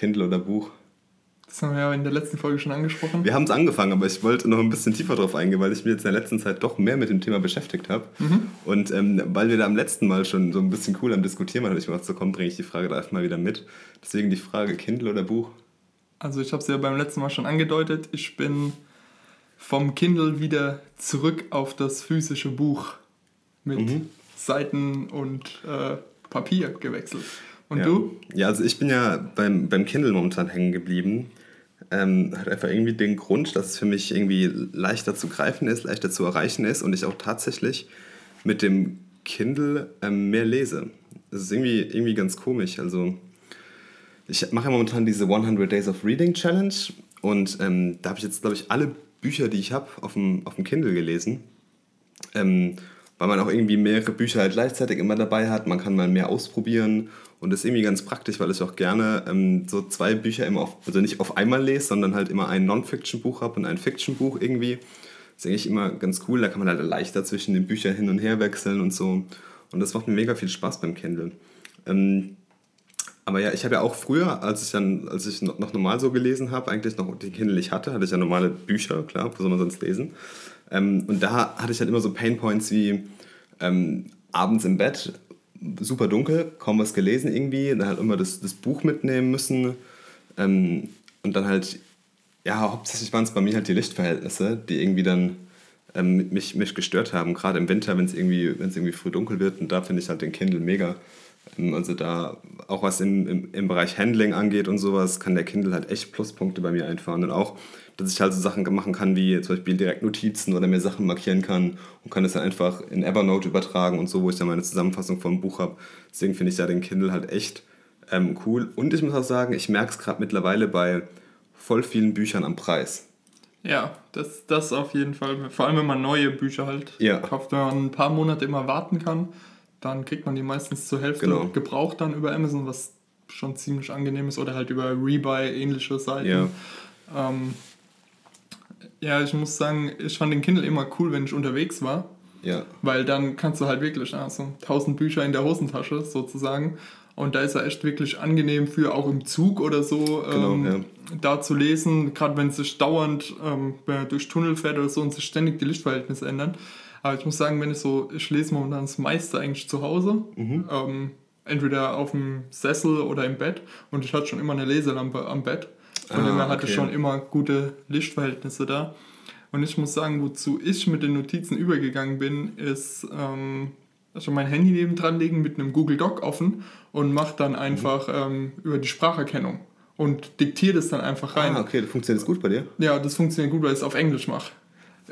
Kindle oder Buch? Das haben wir ja in der letzten Folge schon angesprochen. Wir haben es angefangen, aber ich wollte noch ein bisschen tiefer drauf eingehen, weil ich mich jetzt in der letzten Zeit doch mehr mit dem Thema beschäftigt habe. Mhm. Und ähm, weil wir da am letzten Mal schon so ein bisschen cool am Diskutieren waren, habe ich mir gedacht, so komm, bringe ich die Frage da einfach mal wieder mit. Deswegen die Frage, Kindle oder Buch? Also ich habe es ja beim letzten Mal schon angedeutet, ich bin vom Kindle wieder zurück auf das physische Buch mit mhm. Seiten und äh, Papier gewechselt. Und ja. du? Ja, also ich bin ja beim, beim Kindle momentan hängen geblieben. Ähm, hat einfach irgendwie den Grund, dass es für mich irgendwie leichter zu greifen ist, leichter zu erreichen ist und ich auch tatsächlich mit dem Kindle ähm, mehr lese. Das ist irgendwie, irgendwie ganz komisch. Also ich mache ja momentan diese 100 Days of Reading Challenge und ähm, da habe ich jetzt, glaube ich, alle Bücher, die ich habe, auf dem, auf dem Kindle gelesen. Ähm, weil man auch irgendwie mehrere Bücher halt gleichzeitig immer dabei hat. Man kann mal mehr ausprobieren und das ist irgendwie ganz praktisch, weil ich auch gerne ähm, so zwei Bücher immer auf, also nicht auf einmal lese, sondern halt immer ein Non-Fiction-Buch habe und ein Fiction-Buch irgendwie. Das ist eigentlich immer ganz cool. Da kann man halt leichter zwischen den Büchern hin und her wechseln und so. Und das macht mir mega viel Spaß beim Kindle. Ähm, aber ja, ich habe ja auch früher, als ich dann, als ich noch, normal so gelesen habe, eigentlich noch den Kindle ich hatte, hatte ich ja normale Bücher, klar, wo soll man sonst lesen. Ähm, und da hatte ich halt immer so Painpoints wie ähm, abends im Bett, super dunkel, kaum was gelesen irgendwie, dann halt immer das, das Buch mitnehmen müssen. Ähm, und dann halt, ja, hauptsächlich waren es bei mir halt die Lichtverhältnisse, die irgendwie dann ähm, mich, mich gestört haben. Gerade im Winter, wenn es irgendwie, irgendwie früh dunkel wird. Und da finde ich halt den Kindle mega. Also da, auch was im, im, im Bereich Handling angeht und sowas, kann der Kindle halt echt Pluspunkte bei mir einfahren. Und auch dass ich halt so Sachen machen kann, wie zum Beispiel direkt Notizen oder mir Sachen markieren kann und kann das dann einfach in Evernote übertragen und so, wo ich dann meine Zusammenfassung vom Buch habe. Deswegen finde ich da den Kindle halt echt ähm, cool. Und ich muss auch sagen, ich merke es gerade mittlerweile bei voll vielen Büchern am Preis. Ja, das, das auf jeden Fall. Vor allem, wenn man neue Bücher halt ja. kauft, wenn man ein paar Monate immer warten kann, dann kriegt man die meistens zur Hälfte genau. gebraucht dann über Amazon, was schon ziemlich angenehm ist, oder halt über Rebuy, ähnliche Seiten. Ja. Ähm, ja, ich muss sagen, ich fand den Kindle immer cool, wenn ich unterwegs war. Ja. Weil dann kannst du halt wirklich, also 1000 Bücher in der Hosentasche sozusagen. Und da ist er echt wirklich angenehm für auch im Zug oder so genau, ähm, ja. da zu lesen, gerade wenn sich dauernd ähm, durch Tunnel fährt oder so und sich ständig die Lichtverhältnisse ändern. Aber ich muss sagen, wenn ich so, ich lese momentan das meiste eigentlich zu Hause. Mhm. Ähm, entweder auf dem Sessel oder im Bett. Und ich hatte schon immer eine Leselampe am Bett. Von ah, dem her hatte okay. schon immer gute Lichtverhältnisse da. Und ich muss sagen, wozu ich mit den Notizen übergegangen bin, ist ähm, also mein Handy neben dran legen mit einem Google Doc offen und mache dann einfach mhm. ähm, über die Spracherkennung und diktiere das dann einfach rein. Ah, okay, funktioniert das gut bei dir? Ja, das funktioniert gut, weil ich es auf Englisch mache.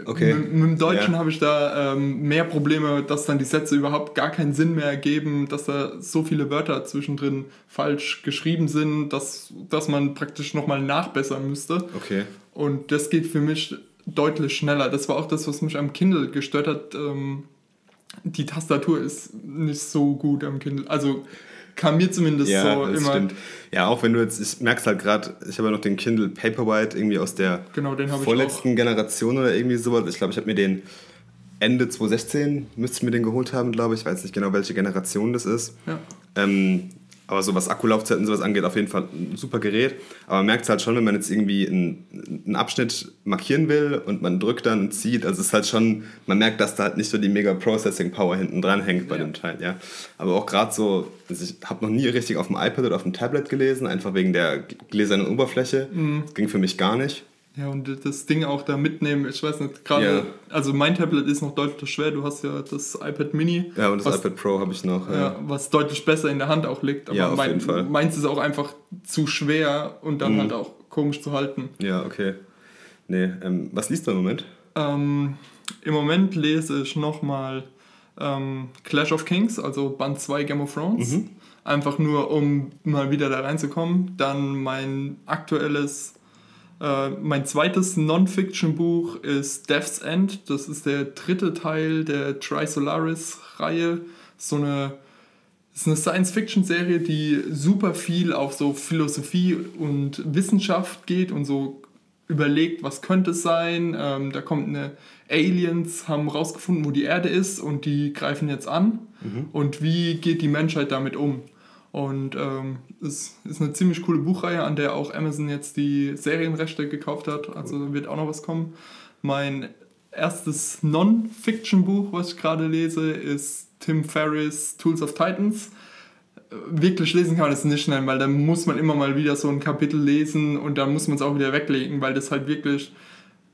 Okay. Mit, mit dem Deutschen ja. habe ich da ähm, mehr Probleme, dass dann die Sätze überhaupt gar keinen Sinn mehr ergeben, dass da so viele Wörter zwischendrin falsch geschrieben sind, dass, dass man praktisch nochmal nachbessern müsste. Okay. Und das geht für mich deutlich schneller. Das war auch das, was mich am Kindle gestört hat. Ähm, die Tastatur ist nicht so gut am Kindle. Also kam mir zumindest ja, so immer. Stimmt. Ja, auch wenn du jetzt, ich merk's halt gerade, ich habe ja noch den Kindle Paperwhite irgendwie aus der genau, vorletzten Generation oder irgendwie sowas. Ich glaube, ich habe mir den Ende 2016 müsste ich mir den geholt haben, glaube ich. Ich weiß nicht genau, welche Generation das ist. Ja. Ähm, aber so was Akkulaufzeit und sowas angeht, auf jeden Fall ein super Gerät. Aber man merkt es halt schon, wenn man jetzt irgendwie einen, einen Abschnitt markieren will und man drückt dann und zieht. Also es ist halt schon, man merkt, dass da halt nicht so die mega Processing Power hinten dran hängt bei ja. dem Teil, ja. Aber auch gerade so, also ich habe noch nie richtig auf dem iPad oder auf dem Tablet gelesen, einfach wegen der gläsernen Oberfläche. Mhm. Das ging für mich gar nicht. Ja, und das Ding auch da mitnehmen, ich weiß nicht, gerade, ja. also mein Tablet ist noch deutlich schwer, du hast ja das iPad Mini. Ja, und das was, iPad Pro habe ich noch. Ja. ja. was deutlich besser in der Hand auch liegt. Aber ja, auf mein, jeden Fall. meins ist auch einfach zu schwer und dann mhm. halt auch komisch zu halten. Ja, okay. Nee, ähm, was liest du im Moment? Ähm, Im Moment lese ich nochmal ähm, Clash of Kings, also Band 2 Game of Thrones. Mhm. Einfach nur, um mal wieder da reinzukommen. Dann mein aktuelles äh, mein zweites Non-Fiction-Buch ist Death's End. Das ist der dritte Teil der Trisolaris-Reihe. So eine, ist eine Science-Fiction-Serie, die super viel auf so Philosophie und Wissenschaft geht und so überlegt, was könnte es sein. Ähm, da kommt eine Aliens, haben rausgefunden, wo die Erde ist und die greifen jetzt an. Mhm. Und wie geht die Menschheit damit um? Und ähm, es ist eine ziemlich coole Buchreihe, an der auch Amazon jetzt die Serienrechte gekauft hat. Also wird auch noch was kommen. Mein erstes Non-Fiction-Buch, was ich gerade lese, ist Tim Ferriss' Tools of Titans. Wirklich lesen kann man es nicht nennen, weil dann muss man immer mal wieder so ein Kapitel lesen und dann muss man es auch wieder weglegen, weil das halt wirklich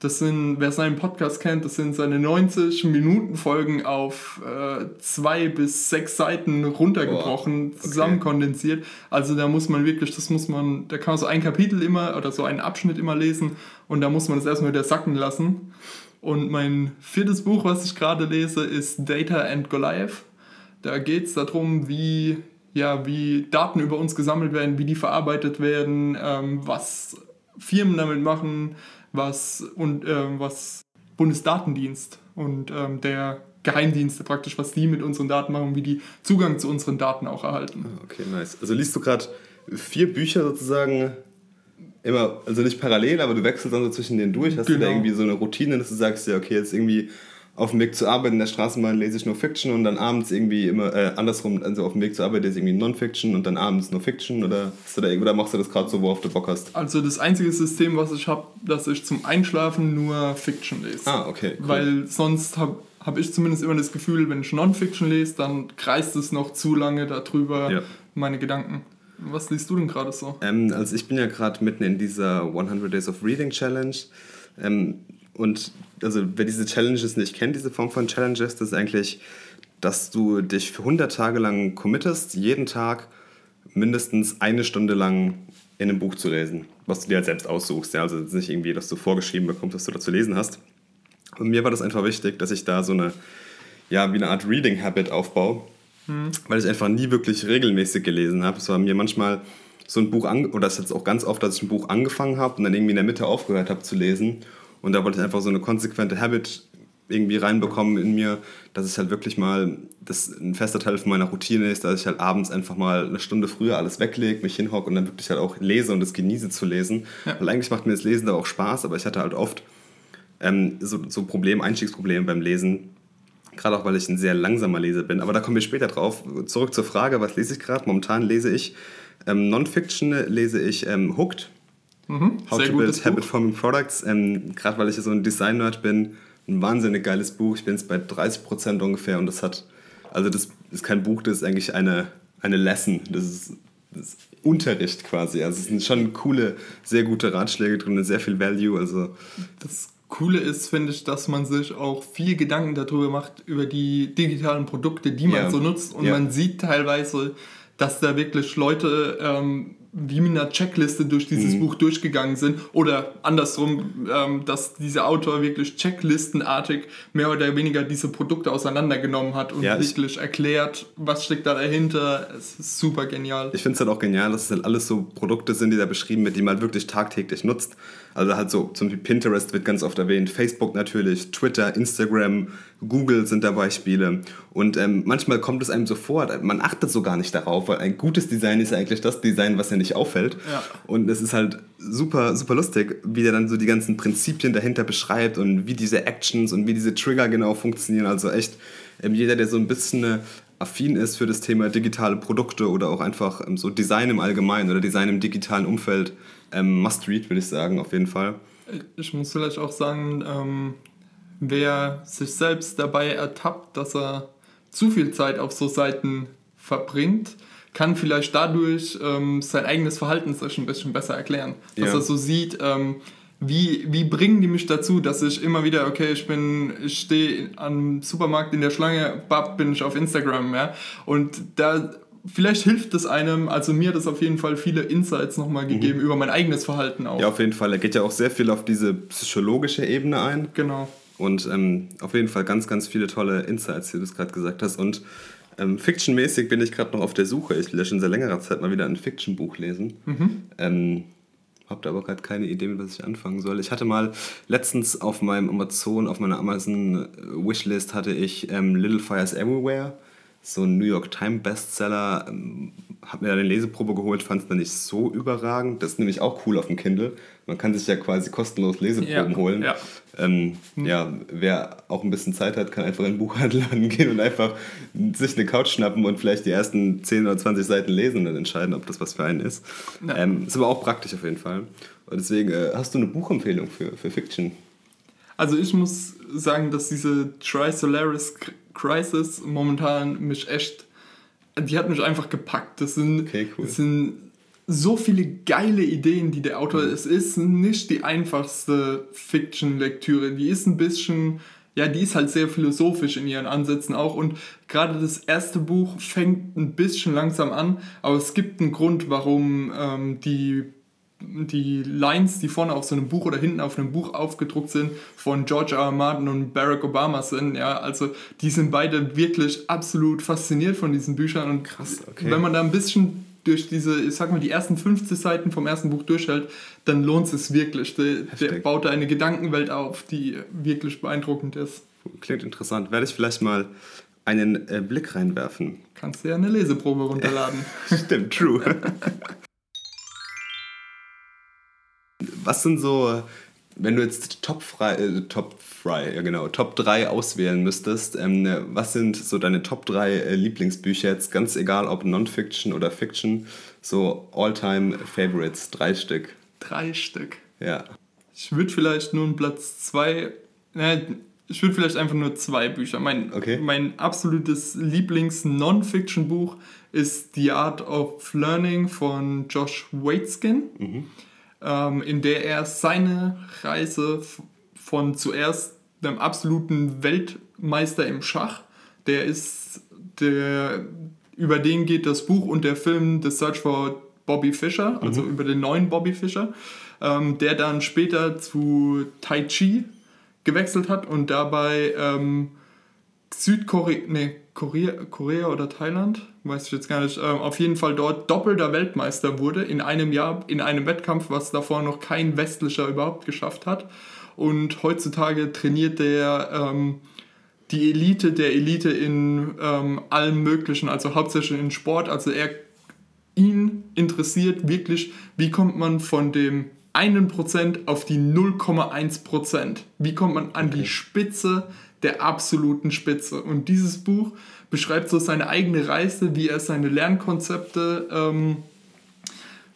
das sind, wer seinen Podcast kennt, das sind seine 90 Minuten Folgen auf äh, zwei bis sechs Seiten runtergebrochen, okay. zusammenkondensiert. Also da muss man wirklich, das muss man, da kann man so ein Kapitel immer oder so einen Abschnitt immer lesen und da muss man das erstmal wieder sacken lassen. Und mein viertes Buch, was ich gerade lese, ist Data and Goliath. Da geht es darum, wie, ja, wie Daten über uns gesammelt werden, wie die verarbeitet werden, ähm, was Firmen damit machen, was, und, äh, was Bundesdatendienst und ähm, der Geheimdienste praktisch, was die mit unseren Daten machen und wie die Zugang zu unseren Daten auch erhalten. Ah, okay, nice. Also liest du gerade vier Bücher sozusagen immer, also nicht parallel, aber du wechselst dann so zwischen denen durch. Hast genau. du da genau. irgendwie so eine Routine, dass du sagst, ja, okay, jetzt irgendwie auf dem Weg zur Arbeit in der Straßenbahn lese ich nur Fiction und dann abends irgendwie immer äh, andersrum, also auf dem Weg zur Arbeit lese ich irgendwie Non-Fiction und dann abends nur Fiction oder, hast du da, oder machst du das gerade so, worauf du Bock hast? Also das einzige System, was ich habe, dass ich zum Einschlafen nur Fiction lese. Ah, okay. Cool. Weil sonst habe hab ich zumindest immer das Gefühl, wenn ich Non-Fiction lese, dann kreist es noch zu lange darüber, ja. meine Gedanken. Was liest du denn gerade so? Ähm, also ich bin ja gerade mitten in dieser 100 Days of Reading Challenge. Ähm, und also wer diese Challenges nicht kennt, diese Form von Challenges, das ist eigentlich, dass du dich für 100 Tage lang committest, jeden Tag mindestens eine Stunde lang in einem Buch zu lesen, was du dir halt selbst aussuchst. Ja? Also nicht irgendwie, dass du vorgeschrieben bekommst, was du da zu lesen hast. Und mir war das einfach wichtig, dass ich da so eine, ja, wie eine Art Reading Habit aufbaue, mhm. weil ich einfach nie wirklich regelmäßig gelesen habe. Es war mir manchmal so ein Buch, an, oder das ist jetzt auch ganz oft, dass ich ein Buch angefangen habe und dann irgendwie in der Mitte aufgehört habe zu lesen und da wollte ich einfach so eine konsequente Habit irgendwie reinbekommen in mir, dass es halt wirklich mal das ein fester Teil von meiner Routine ist, dass ich halt abends einfach mal eine Stunde früher alles weglege, mich hinhocke und dann wirklich halt auch lese und es genieße zu lesen. Ja. Weil eigentlich macht mir das Lesen da auch Spaß, aber ich hatte halt oft ähm, so, so Probleme, Einstiegsprobleme beim Lesen. Gerade auch, weil ich ein sehr langsamer Leser bin. Aber da kommen wir später drauf. Zurück zur Frage, was lese ich gerade? Momentan lese ich ähm, Non-Fiction, lese ich ähm, Hooked Mhm, How to Build Habit Forming Products. Ähm, Gerade weil ich so ein Design-Nerd bin, ein wahnsinnig geiles Buch. Ich bin jetzt bei 30% ungefähr und das hat, also das ist kein Buch, das ist eigentlich eine, eine Lesson. Das ist, das ist Unterricht quasi. Also es sind schon coole, sehr gute Ratschläge drin, sehr viel Value. Also das Coole ist, finde ich, dass man sich auch viel Gedanken darüber macht, über die digitalen Produkte, die man ja. so nutzt. Und ja. man sieht teilweise, dass da wirklich Leute ähm, wie mit einer Checkliste durch dieses mhm. Buch durchgegangen sind oder andersrum, ähm, dass dieser Autor wirklich checklistenartig mehr oder weniger diese Produkte auseinandergenommen hat und ja, wirklich erklärt, was steckt da dahinter. Es ist super genial. Ich finde es halt auch genial, dass es halt alles so Produkte sind, die da beschrieben werden, die man halt wirklich tagtäglich nutzt. Also halt so, zum Beispiel Pinterest wird ganz oft erwähnt, Facebook natürlich, Twitter, Instagram, Google sind da Beispiele. Und ähm, manchmal kommt es einem so vor, man achtet so gar nicht darauf, weil ein gutes Design ist ja eigentlich das Design, was ja nicht auffällt. Ja. Und es ist halt super, super lustig, wie der dann so die ganzen Prinzipien dahinter beschreibt und wie diese Actions und wie diese Trigger genau funktionieren. Also echt, ähm, jeder, der so ein bisschen äh, affin ist für das Thema digitale Produkte oder auch einfach ähm, so Design im Allgemeinen oder Design im digitalen Umfeld, ähm, must read, würde ich sagen, auf jeden Fall. Ich muss vielleicht auch sagen, ähm, wer sich selbst dabei ertappt, dass er zu viel Zeit auf so Seiten verbringt, kann vielleicht dadurch ähm, sein eigenes Verhalten sich ein bisschen besser erklären. Dass ja. er so sieht, ähm, wie, wie bringen die mich dazu, dass ich immer wieder, okay, ich bin, ich stehe am Supermarkt in der Schlange, bab, bin ich auf Instagram, ja. Und da vielleicht hilft es einem, also mir hat es auf jeden Fall viele Insights nochmal gegeben mhm. über mein eigenes Verhalten auch. Ja, auf jeden Fall. Er geht ja auch sehr viel auf diese psychologische Ebene ein. Genau. Und ähm, auf jeden Fall ganz, ganz viele tolle Insights, wie du es gerade gesagt hast. Und ähm, Fiction-mäßig bin ich gerade noch auf der Suche. Ich will schon seit längerer Zeit mal wieder ein Fiction-Buch lesen. Mhm. Ähm, habe da aber gerade keine Idee, mit was ich anfangen soll. Ich hatte mal letztens auf meinem Amazon, auf meiner Amazon Wishlist hatte ich ähm, Little Fires Everywhere so ein New York Times Bestseller. Ähm, habe mir da eine Leseprobe geholt, fand es dann nicht so überragend. Das ist nämlich auch cool auf dem Kindle. Man kann sich ja quasi kostenlos Leseproben ja, holen. Ja. Ähm, hm. ja, wer auch ein bisschen Zeit hat, kann einfach in den Buchhandel gehen und einfach sich eine Couch schnappen und vielleicht die ersten 10 oder 20 Seiten lesen und dann entscheiden, ob das was für einen ist. Ja. Ähm, ist aber auch praktisch auf jeden Fall. Und deswegen, äh, hast du eine Buchempfehlung für, für Fiction? Also ich muss sagen, dass diese Tri-Solaris Crisis momentan mich echt, die hat mich einfach gepackt. Das sind, okay, cool. das sind so viele geile Ideen, die der Autor, mhm. es ist nicht die einfachste Fiction-Lektüre, die ist ein bisschen, ja, die ist halt sehr philosophisch in ihren Ansätzen auch und gerade das erste Buch fängt ein bisschen langsam an, aber es gibt einen Grund, warum ähm, die die Lines, die vorne auf so einem Buch oder hinten auf einem Buch aufgedruckt sind, von George R. R. Martin und Barack Obama sind. Ja, also die sind beide wirklich absolut fasziniert von diesen Büchern. Und Krass, okay. wenn man da ein bisschen durch diese, ich sag mal, die ersten 50 Seiten vom ersten Buch durchhält, dann lohnt es wirklich. Der, der baut da eine Gedankenwelt auf, die wirklich beeindruckend ist. Klingt interessant. Werde ich vielleicht mal einen äh, Blick reinwerfen. Kannst du ja eine Leseprobe runterladen. Stimmt, true. Was sind so, wenn du jetzt Top frei, äh, Top frei, ja genau, Top 3 auswählen müsstest, ähm, was sind so deine Top 3 äh, Lieblingsbücher jetzt, ganz egal ob Non-Fiction oder Fiction, so All-Time Favorites, drei Stück? Drei Stück. Ja. Ich würde vielleicht nur einen Platz 2, ne, ich würde vielleicht einfach nur zwei Bücher. Mein, okay. mein absolutes Lieblings-Non-Fiction-Buch ist The Art of Learning von Josh Waitzkin. Mhm ähm, in der er seine Reise von zuerst einem absoluten Weltmeister im Schach, der ist, der, über den geht das Buch und der Film The Search for Bobby Fischer, also mhm. über den neuen Bobby Fischer, ähm, der dann später zu Tai Chi gewechselt hat und dabei ähm, Südkorea, nee, Korea, Korea oder Thailand, weiß ich jetzt gar nicht, äh, auf jeden Fall dort doppelter Weltmeister wurde in einem Jahr, in einem Wettkampf, was davor noch kein westlicher überhaupt geschafft hat. Und heutzutage trainiert der ähm, die Elite der Elite in ähm, allem Möglichen, also hauptsächlich in Sport. Also er ihn interessiert wirklich, wie kommt man von dem einen Prozent auf die 0,1 Prozent? Wie kommt man an okay. die Spitze der absoluten Spitze. Und dieses Buch beschreibt so seine eigene Reise, wie er seine Lernkonzepte ähm,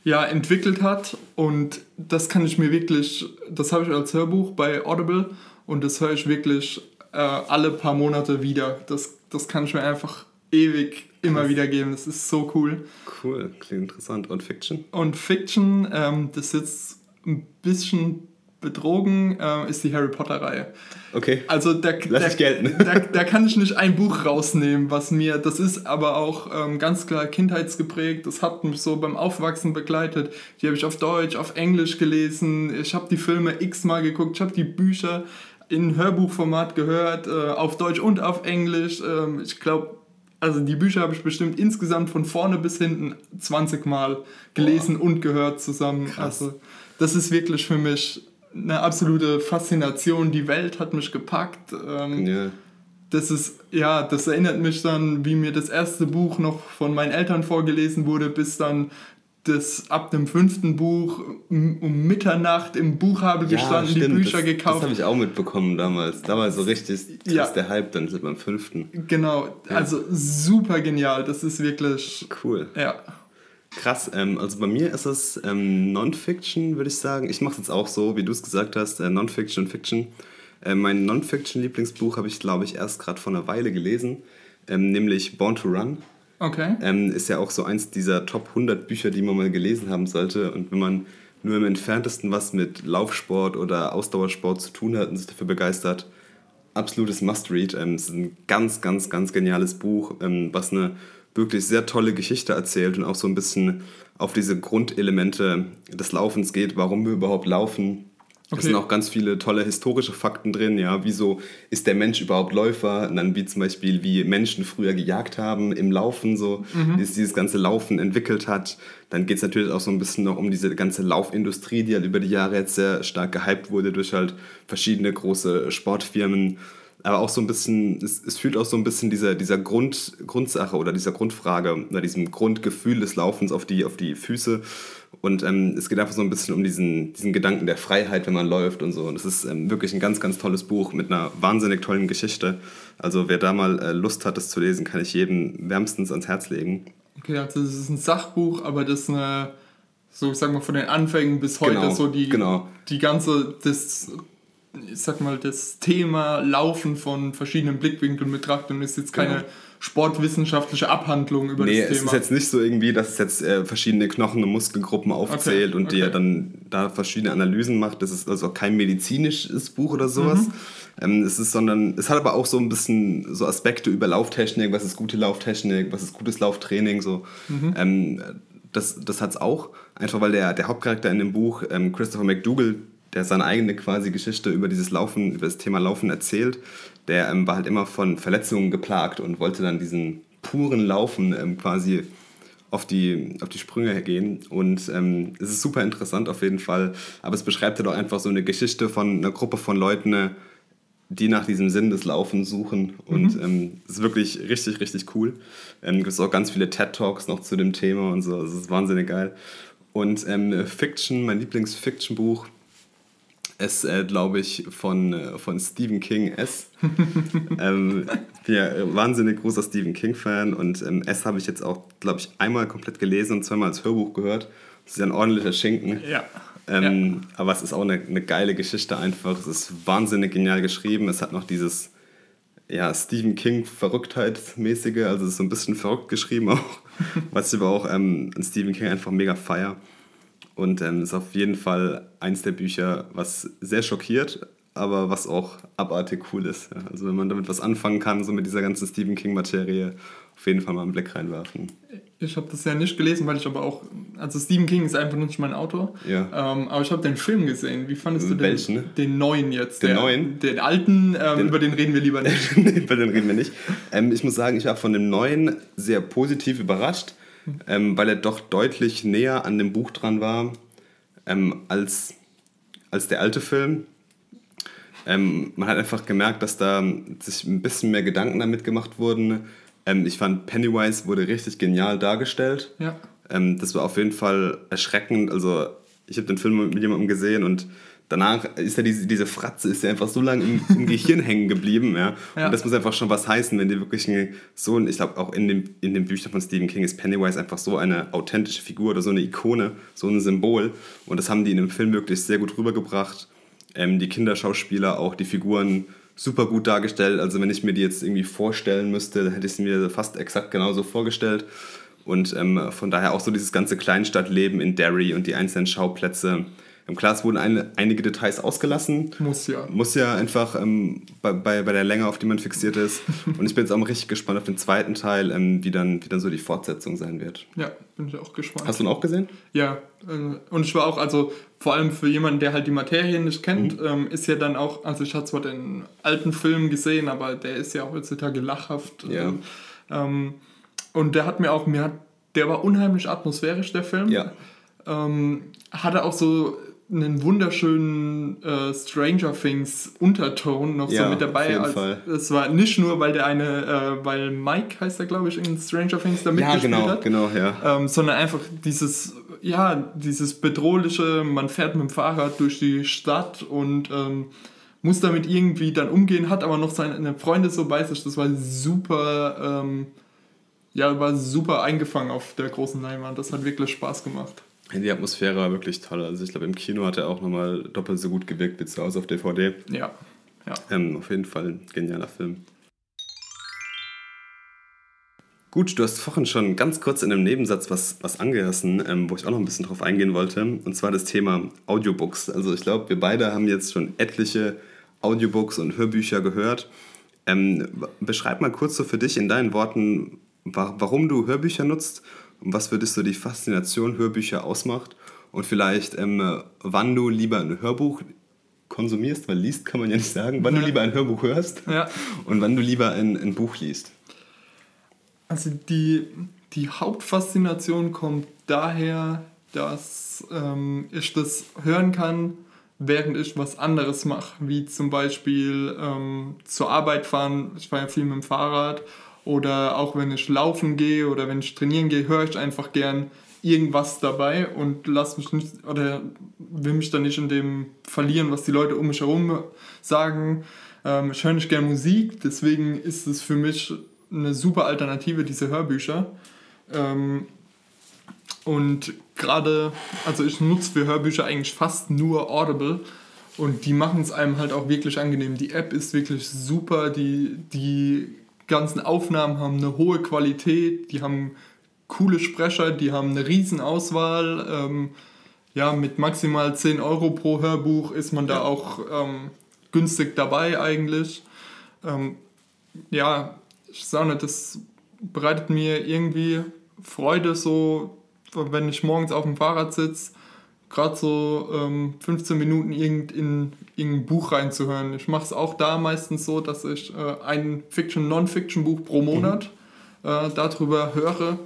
ja, entwickelt hat. Und das kann ich mir wirklich, das habe ich als Hörbuch bei Audible und das höre ich wirklich äh, alle paar Monate wieder. Das, das kann ich mir einfach ewig immer Krass. wieder geben. Das ist so cool. Cool, klingt interessant. Und Fiction? Und Fiction, ähm, das ist jetzt ein bisschen betrogen, äh, ist die Harry Potter-Reihe. Okay. Also da, Lass da. Da, da, kann ich nicht ein Buch rausnehmen, was mir, das ist aber auch ähm, ganz klar kindheitsgeprägt, das hat mich so beim Aufwachsen begleitet. Die habe ich auf Deutsch, auf Englisch gelesen, ich habe die Filme x-mal geguckt, ich habe die Bücher in Hörbuchformat gehört, äh, auf Deutsch und auf Englisch. Ähm, ich glaube, also die Bücher habe ich bestimmt insgesamt von vorne bis hinten 20 Mal gelesen Boah. und gehört zusammen. Krass. Also das ist wirklich für mich eine absolute Faszination. Die Welt hat mich gepackt. Ähm, ja. Das ist, ja, das erinnert mich dann, wie mir das erste Buch noch von meinen Eltern vorgelesen wurde, bis dann das ab dem fünften Buch um Mitternacht im Buchhabel gestanden, ja, die Bücher das, gekauft. Das habe ich auch mitbekommen damals. Damals so richtig ja. der Hype dann beim fünften. Genau, ja. also super genial. Das ist wirklich cool. Ja. Krass, ähm, also bei mir ist es ähm, Non-Fiction, würde ich sagen. Ich mache es jetzt auch so, wie du es gesagt hast, äh, Non-Fiction und Fiction. Äh, mein Non-Fiction-Lieblingsbuch habe ich, glaube ich, erst gerade vor einer Weile gelesen, ähm, nämlich Born to Run. Okay. Ähm, ist ja auch so eins dieser Top 100 Bücher, die man mal gelesen haben sollte. Und wenn man nur im entferntesten was mit Laufsport oder Ausdauersport zu tun hat und sich dafür begeistert, absolutes Must-Read. Ähm, es ist ein ganz, ganz, ganz geniales Buch, ähm, was eine wirklich sehr tolle Geschichte erzählt und auch so ein bisschen auf diese Grundelemente des Laufens geht, warum wir überhaupt laufen. Okay. Es sind auch ganz viele tolle historische Fakten drin, ja, wieso ist der Mensch überhaupt Läufer? Und dann wie zum Beispiel, wie Menschen früher gejagt haben im Laufen, so, mhm. wie es dieses ganze Laufen entwickelt hat. Dann geht es natürlich auch so ein bisschen noch um diese ganze Laufindustrie, die halt über die Jahre jetzt sehr stark gehypt wurde durch halt verschiedene große Sportfirmen aber auch so ein bisschen, es, es fühlt auch so ein bisschen dieser, dieser Grund, Grundsache oder dieser Grundfrage oder diesem Grundgefühl des Laufens auf die, auf die Füße. Und ähm, es geht einfach so ein bisschen um diesen, diesen Gedanken der Freiheit, wenn man läuft und so. Und es ist ähm, wirklich ein ganz, ganz tolles Buch mit einer wahnsinnig tollen Geschichte. Also wer da mal äh, Lust hat, das zu lesen, kann ich jedem wärmstens ans Herz legen. Okay, also das ist ein Sachbuch, aber das ist eine, so ich sag mal, von den Anfängen bis heute genau, so die, genau. die ganze, das ich sag mal, das Thema Laufen von verschiedenen Blickwinkeln betrachtet und ist jetzt keine genau. sportwissenschaftliche Abhandlung über nee, das Thema. Nee, es ist jetzt nicht so irgendwie, dass es jetzt äh, verschiedene Knochen- und Muskelgruppen aufzählt okay, und okay. dir dann da verschiedene Analysen macht. Das ist also kein medizinisches Buch oder sowas. Mhm. Ähm, es ist, sondern es hat aber auch so ein bisschen so Aspekte über Lauftechnik, was ist gute Lauftechnik, was ist gutes Lauftraining, so. Mhm. Ähm, das, das hat es auch, einfach weil der, der Hauptcharakter in dem Buch, ähm, Christopher McDougall, der seine eigene quasi Geschichte über dieses Laufen, über das Thema Laufen erzählt. Der ähm, war halt immer von Verletzungen geplagt und wollte dann diesen puren Laufen ähm, quasi auf die, auf die Sprünge gehen. Und ähm, es ist super interessant auf jeden Fall. Aber es beschreibt halt auch einfach so eine Geschichte von einer Gruppe von Leuten, die nach diesem Sinn des Laufens suchen. Und mhm. ähm, es ist wirklich richtig, richtig cool. Ähm, gibt es auch ganz viele TED-Talks noch zu dem Thema und so. Es ist wahnsinnig geil. Und ähm, Fiction, mein Lieblings-Fiction-Buch, S, äh, glaube ich, von, äh, von Stephen King S. ähm, bin ja wahnsinnig großer Stephen King-Fan und ähm, S habe ich jetzt auch, glaube ich, einmal komplett gelesen und zweimal als Hörbuch gehört. Das ist ja ein ordentlicher Schinken. Ja. Ähm, ja. Aber es ist auch eine, eine geile Geschichte einfach. Es ist wahnsinnig genial geschrieben. Es hat noch dieses ja, Stephen King Verrücktheitsmäßige, also es ist so ein bisschen verrückt geschrieben auch, was ich aber auch ähm, an Stephen King einfach mega feier. Und ähm, ist auf jeden Fall eins der Bücher, was sehr schockiert, aber was auch abartig cool ist. Ja. Also wenn man damit was anfangen kann, so mit dieser ganzen Stephen King-Materie, auf jeden Fall mal einen Blick reinwerfen. Ich habe das ja nicht gelesen, weil ich aber auch, also Stephen King ist einfach nicht mein Autor. Ja. Ähm, aber ich habe den Film gesehen. Wie fandest du den? Welchen? Den neuen jetzt. Den der, neuen? Den alten, ähm, den, über den reden wir lieber nicht. über den reden wir nicht. Ähm, ich muss sagen, ich war von dem neuen sehr positiv überrascht ähm, weil er doch deutlich näher an dem Buch dran war ähm, als, als der alte Film. Ähm, man hat einfach gemerkt, dass da sich ein bisschen mehr Gedanken damit gemacht wurden. Ähm, ich fand, Pennywise wurde richtig genial dargestellt. Ja. Ähm, das war auf jeden Fall erschreckend. Also ich habe den Film mit jemandem gesehen und danach ist ja diese, diese Fratze ist ja einfach so lange im, im Gehirn hängen geblieben, ja? ja. Und das muss einfach schon was heißen, wenn die wirklich so, ich glaube auch in, dem, in den Büchern von Stephen King ist Pennywise einfach so eine authentische Figur oder so eine Ikone, so ein Symbol. Und das haben die in dem Film wirklich sehr gut rübergebracht. Ähm, die Kinderschauspieler, auch die Figuren super gut dargestellt. Also wenn ich mir die jetzt irgendwie vorstellen müsste, hätte ich sie mir fast exakt genauso vorgestellt. Und ähm, von daher auch so dieses ganze Kleinstadtleben in Derry und die einzelnen Schauplätze im Class wurden eine, einige Details ausgelassen. Muss ja. Muss ja einfach ähm, bei, bei, bei der Länge, auf die man fixiert ist. Und ich bin jetzt auch richtig gespannt auf den zweiten Teil, ähm, wie, dann, wie dann so die Fortsetzung sein wird. Ja, bin ich auch gespannt. Hast du ihn auch gesehen? Ja, äh, und ich war auch, also vor allem für jemanden, der halt die Materie nicht kennt, mhm. ähm, ist ja dann auch, also ich hatte zwar den alten Film gesehen, aber der ist ja heutzutage lachhaft. Ja. Ähm, und der hat mir auch, mir hat, der war unheimlich atmosphärisch, der Film. Ja. Ähm, hatte auch so einen wunderschönen äh, Stranger Things Unterton noch ja, so mit dabei. Auf Fall. Es war nicht nur, weil der eine, äh, weil Mike heißt er, glaube ich, in Stranger Things da mitgespielt ja, genau, hat. genau, ja. Ähm, sondern einfach dieses, ja, dieses bedrohliche, man fährt mit dem Fahrrad durch die Stadt und ähm, muss damit irgendwie dann umgehen, hat aber noch seine Freunde so bei sich. Das war super, ähm, ja, war super eingefangen auf der großen Leinwand. Das hat wirklich Spaß gemacht. Die Atmosphäre war wirklich toll. Also ich glaube, im Kino hat er auch nochmal doppelt so gut gewirkt wie zu Hause auf DVD. Ja. ja. Ähm, auf jeden Fall ein genialer Film. Gut, du hast vorhin schon ganz kurz in einem Nebensatz was, was angerissen, ähm, wo ich auch noch ein bisschen drauf eingehen wollte. Und zwar das Thema Audiobooks. Also ich glaube, wir beide haben jetzt schon etliche Audiobooks und Hörbücher gehört. Ähm, beschreib mal kurz so für dich in deinen Worten, warum du Hörbücher nutzt und was für dich so die Faszination Hörbücher ausmacht und vielleicht ähm, wann du lieber ein Hörbuch konsumierst, weil liest kann man ja nicht sagen, wann ja. du lieber ein Hörbuch hörst ja. und wann du lieber ein, ein Buch liest. Also die, die Hauptfaszination kommt daher, dass ähm, ich das hören kann, während ich was anderes mache, wie zum Beispiel ähm, zur Arbeit fahren. Ich fahre ja viel mit dem Fahrrad oder auch wenn ich laufen gehe oder wenn ich trainieren gehe, höre ich einfach gern irgendwas dabei und lass mich nicht oder will mich dann nicht in dem verlieren, was die Leute um mich herum sagen. Ähm, ich höre nicht gerne Musik, deswegen ist es für mich eine super Alternative, diese Hörbücher. Ähm, und gerade, also ich nutze für Hörbücher eigentlich fast nur Audible und die machen es einem halt auch wirklich angenehm. Die App ist wirklich super, die, die ganzen Aufnahmen haben eine hohe Qualität, die haben coole Sprecher, die haben eine riesen Auswahl. Ähm, ja, mit maximal 10 Euro pro Hörbuch ist man da auch ähm, günstig dabei eigentlich. Ähm, ja, ich sage nicht, das bereitet mir irgendwie Freude, so wenn ich morgens auf dem Fahrrad sitze, gerade so ähm, 15 Minuten irgend in irgendein Buch reinzuhören. Ich mache es auch da meistens so, dass ich äh, ein Fiction-Non-Fiction-Buch pro Monat mhm. äh, darüber höre.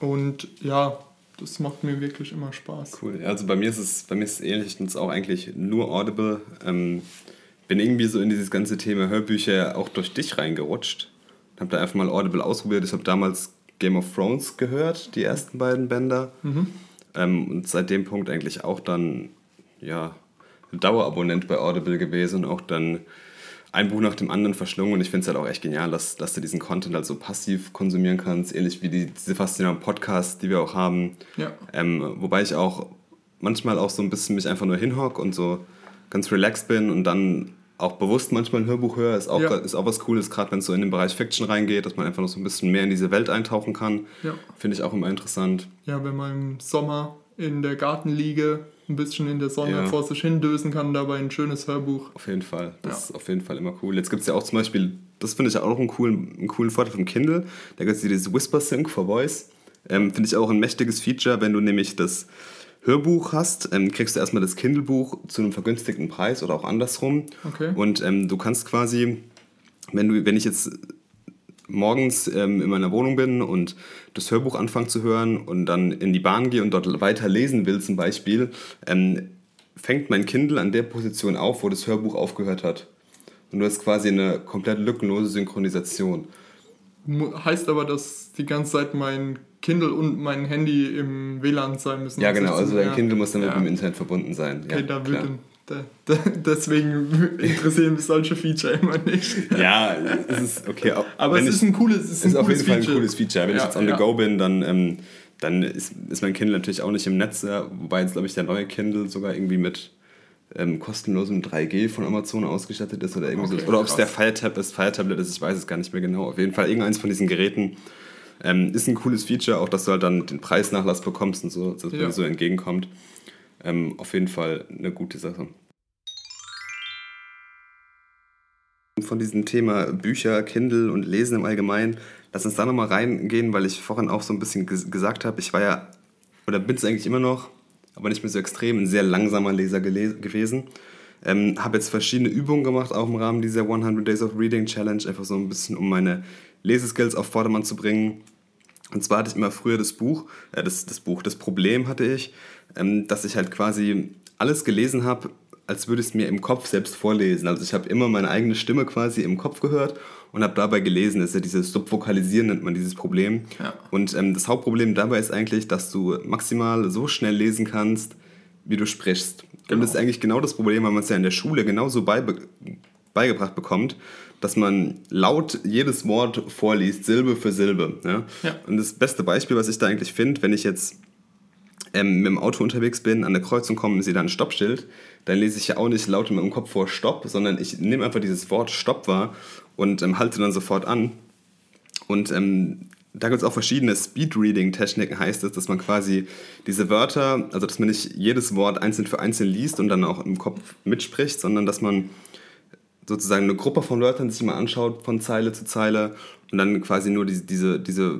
Und ja, das macht mir wirklich immer Spaß. Cool. Also bei mir ist es, bei mir ist es ähnlich. Ich nutze auch eigentlich nur Audible. Ähm, bin irgendwie so in dieses ganze Thema Hörbücher auch durch dich reingerutscht. Habe da einfach mal Audible ausprobiert. Ich habe damals Game of Thrones gehört, die ersten beiden Bänder. Mhm. Ähm, und seit dem Punkt eigentlich auch dann, ja, Dauerabonnent bei Audible gewesen und auch dann ein Buch nach dem anderen verschlungen. Und ich finde es halt auch echt genial, dass, dass du diesen Content halt so passiv konsumieren kannst, ähnlich wie die, diese faszinierenden Podcasts, die wir auch haben. Ja. Ähm, wobei ich auch manchmal auch so ein bisschen mich einfach nur hinhock und so ganz relaxed bin und dann auch bewusst manchmal ein Hörbuch höre, ist auch, ja. ist auch was Cooles, gerade wenn es so in den Bereich Fiction reingeht, dass man einfach noch so ein bisschen mehr in diese Welt eintauchen kann. Ja. Finde ich auch immer interessant. Ja, wenn man im Sommer in der Gartenliege ein bisschen in der Sonne ja. vor sich hin dösen kann, dabei ein schönes Hörbuch. Auf jeden Fall. Das ist auf jeden Fall immer cool. Jetzt gibt es ja auch zum Beispiel, das finde ich auch noch einen coolen, einen coolen Vorteil vom Kindle. Da gibt es dieses Whisper Sync for Voice. Ähm, finde ich auch ein mächtiges Feature, wenn du nämlich das Hörbuch hast, ähm, kriegst du erstmal das Kindle-Buch zu einem vergünstigten Preis oder auch andersrum. Okay. Und ähm, du kannst quasi, wenn, du, wenn ich jetzt morgens ähm, in meiner Wohnung bin und das Hörbuch anfange zu hören und dann in die Bahn gehe und dort weiter lesen will zum Beispiel, ähm, fängt mein Kindle an der Position auf, wo das Hörbuch aufgehört hat. Und du hast quasi eine komplett lückenlose Synchronisation. Heißt aber, dass die ganze Zeit mein Kindle und mein Handy im WLAN sein müssen. Ja, genau, also dein ja. Kindle muss dann ja. mit dem Internet verbunden sein. Okay, ja, da würde da, da, deswegen interessieren mich solche Feature immer nicht. Ja, es ist okay. Aber es ist ein cooles, es ist, ist auf jeden Fall ein cooles Feature. Wenn ich jetzt on the go bin, dann, ähm, dann ist, ist mein Kindle natürlich auch nicht im Netz, wobei jetzt, glaube ich, der neue Kindle sogar irgendwie mit ähm, kostenlosem 3G von Amazon ausgestattet ist oder irgendwie okay, so. Oder ob es der Fire Tab ist, Fire Tablet ist, ich weiß es gar nicht mehr genau. Auf jeden Fall irgendeins von diesen Geräten ähm, ist ein cooles Feature, auch dass du halt dann den Preisnachlass bekommst und so, dass ja. dir so entgegenkommt. Ähm, auf jeden Fall eine gute Sache. Von diesem Thema Bücher, Kindle und Lesen im Allgemeinen, lass uns da nochmal reingehen, weil ich vorhin auch so ein bisschen gesagt habe, ich war ja, oder bin es eigentlich immer noch, aber nicht mehr so extrem, ein sehr langsamer Leser gewesen. Ähm, habe jetzt verschiedene Übungen gemacht, auch im Rahmen dieser 100 Days of Reading Challenge, einfach so ein bisschen, um meine Leseskills auf Vordermann zu bringen. Und zwar hatte ich immer früher das Buch, äh, das, das Buch, das Problem hatte ich, ähm, dass ich halt quasi alles gelesen habe, als würde ich es mir im Kopf selbst vorlesen. Also ich habe immer meine eigene Stimme quasi im Kopf gehört und habe dabei gelesen. Das ist ja dieses Subvokalisieren, nennt man dieses Problem. Ja. Und ähm, das Hauptproblem dabei ist eigentlich, dass du maximal so schnell lesen kannst, wie du sprichst. Genau. Und das ist eigentlich genau das Problem, weil man es ja in der Schule genauso beibe beigebracht bekommt, dass man laut jedes Wort vorliest, Silbe für Silbe. Ja? ja. Und das beste Beispiel, was ich da eigentlich finde, wenn ich jetzt ähm, mit dem Auto unterwegs bin, an der Kreuzung komme und sehe da ein Stoppschild, dann lese ich ja auch nicht laut in meinem Kopf vor Stopp, sondern ich nehme einfach dieses Wort Stopp wahr und ähm, halte dann sofort an. Und ähm, da gibt es auch verschiedene Speedreading-Techniken, heißt es, dass man quasi diese Wörter, also dass man nicht jedes Wort einzeln für einzeln liest und dann auch im Kopf mitspricht, sondern dass man sozusagen eine Gruppe von Wörtern sich mal anschaut von Zeile zu Zeile und dann quasi nur diese, diese, diese,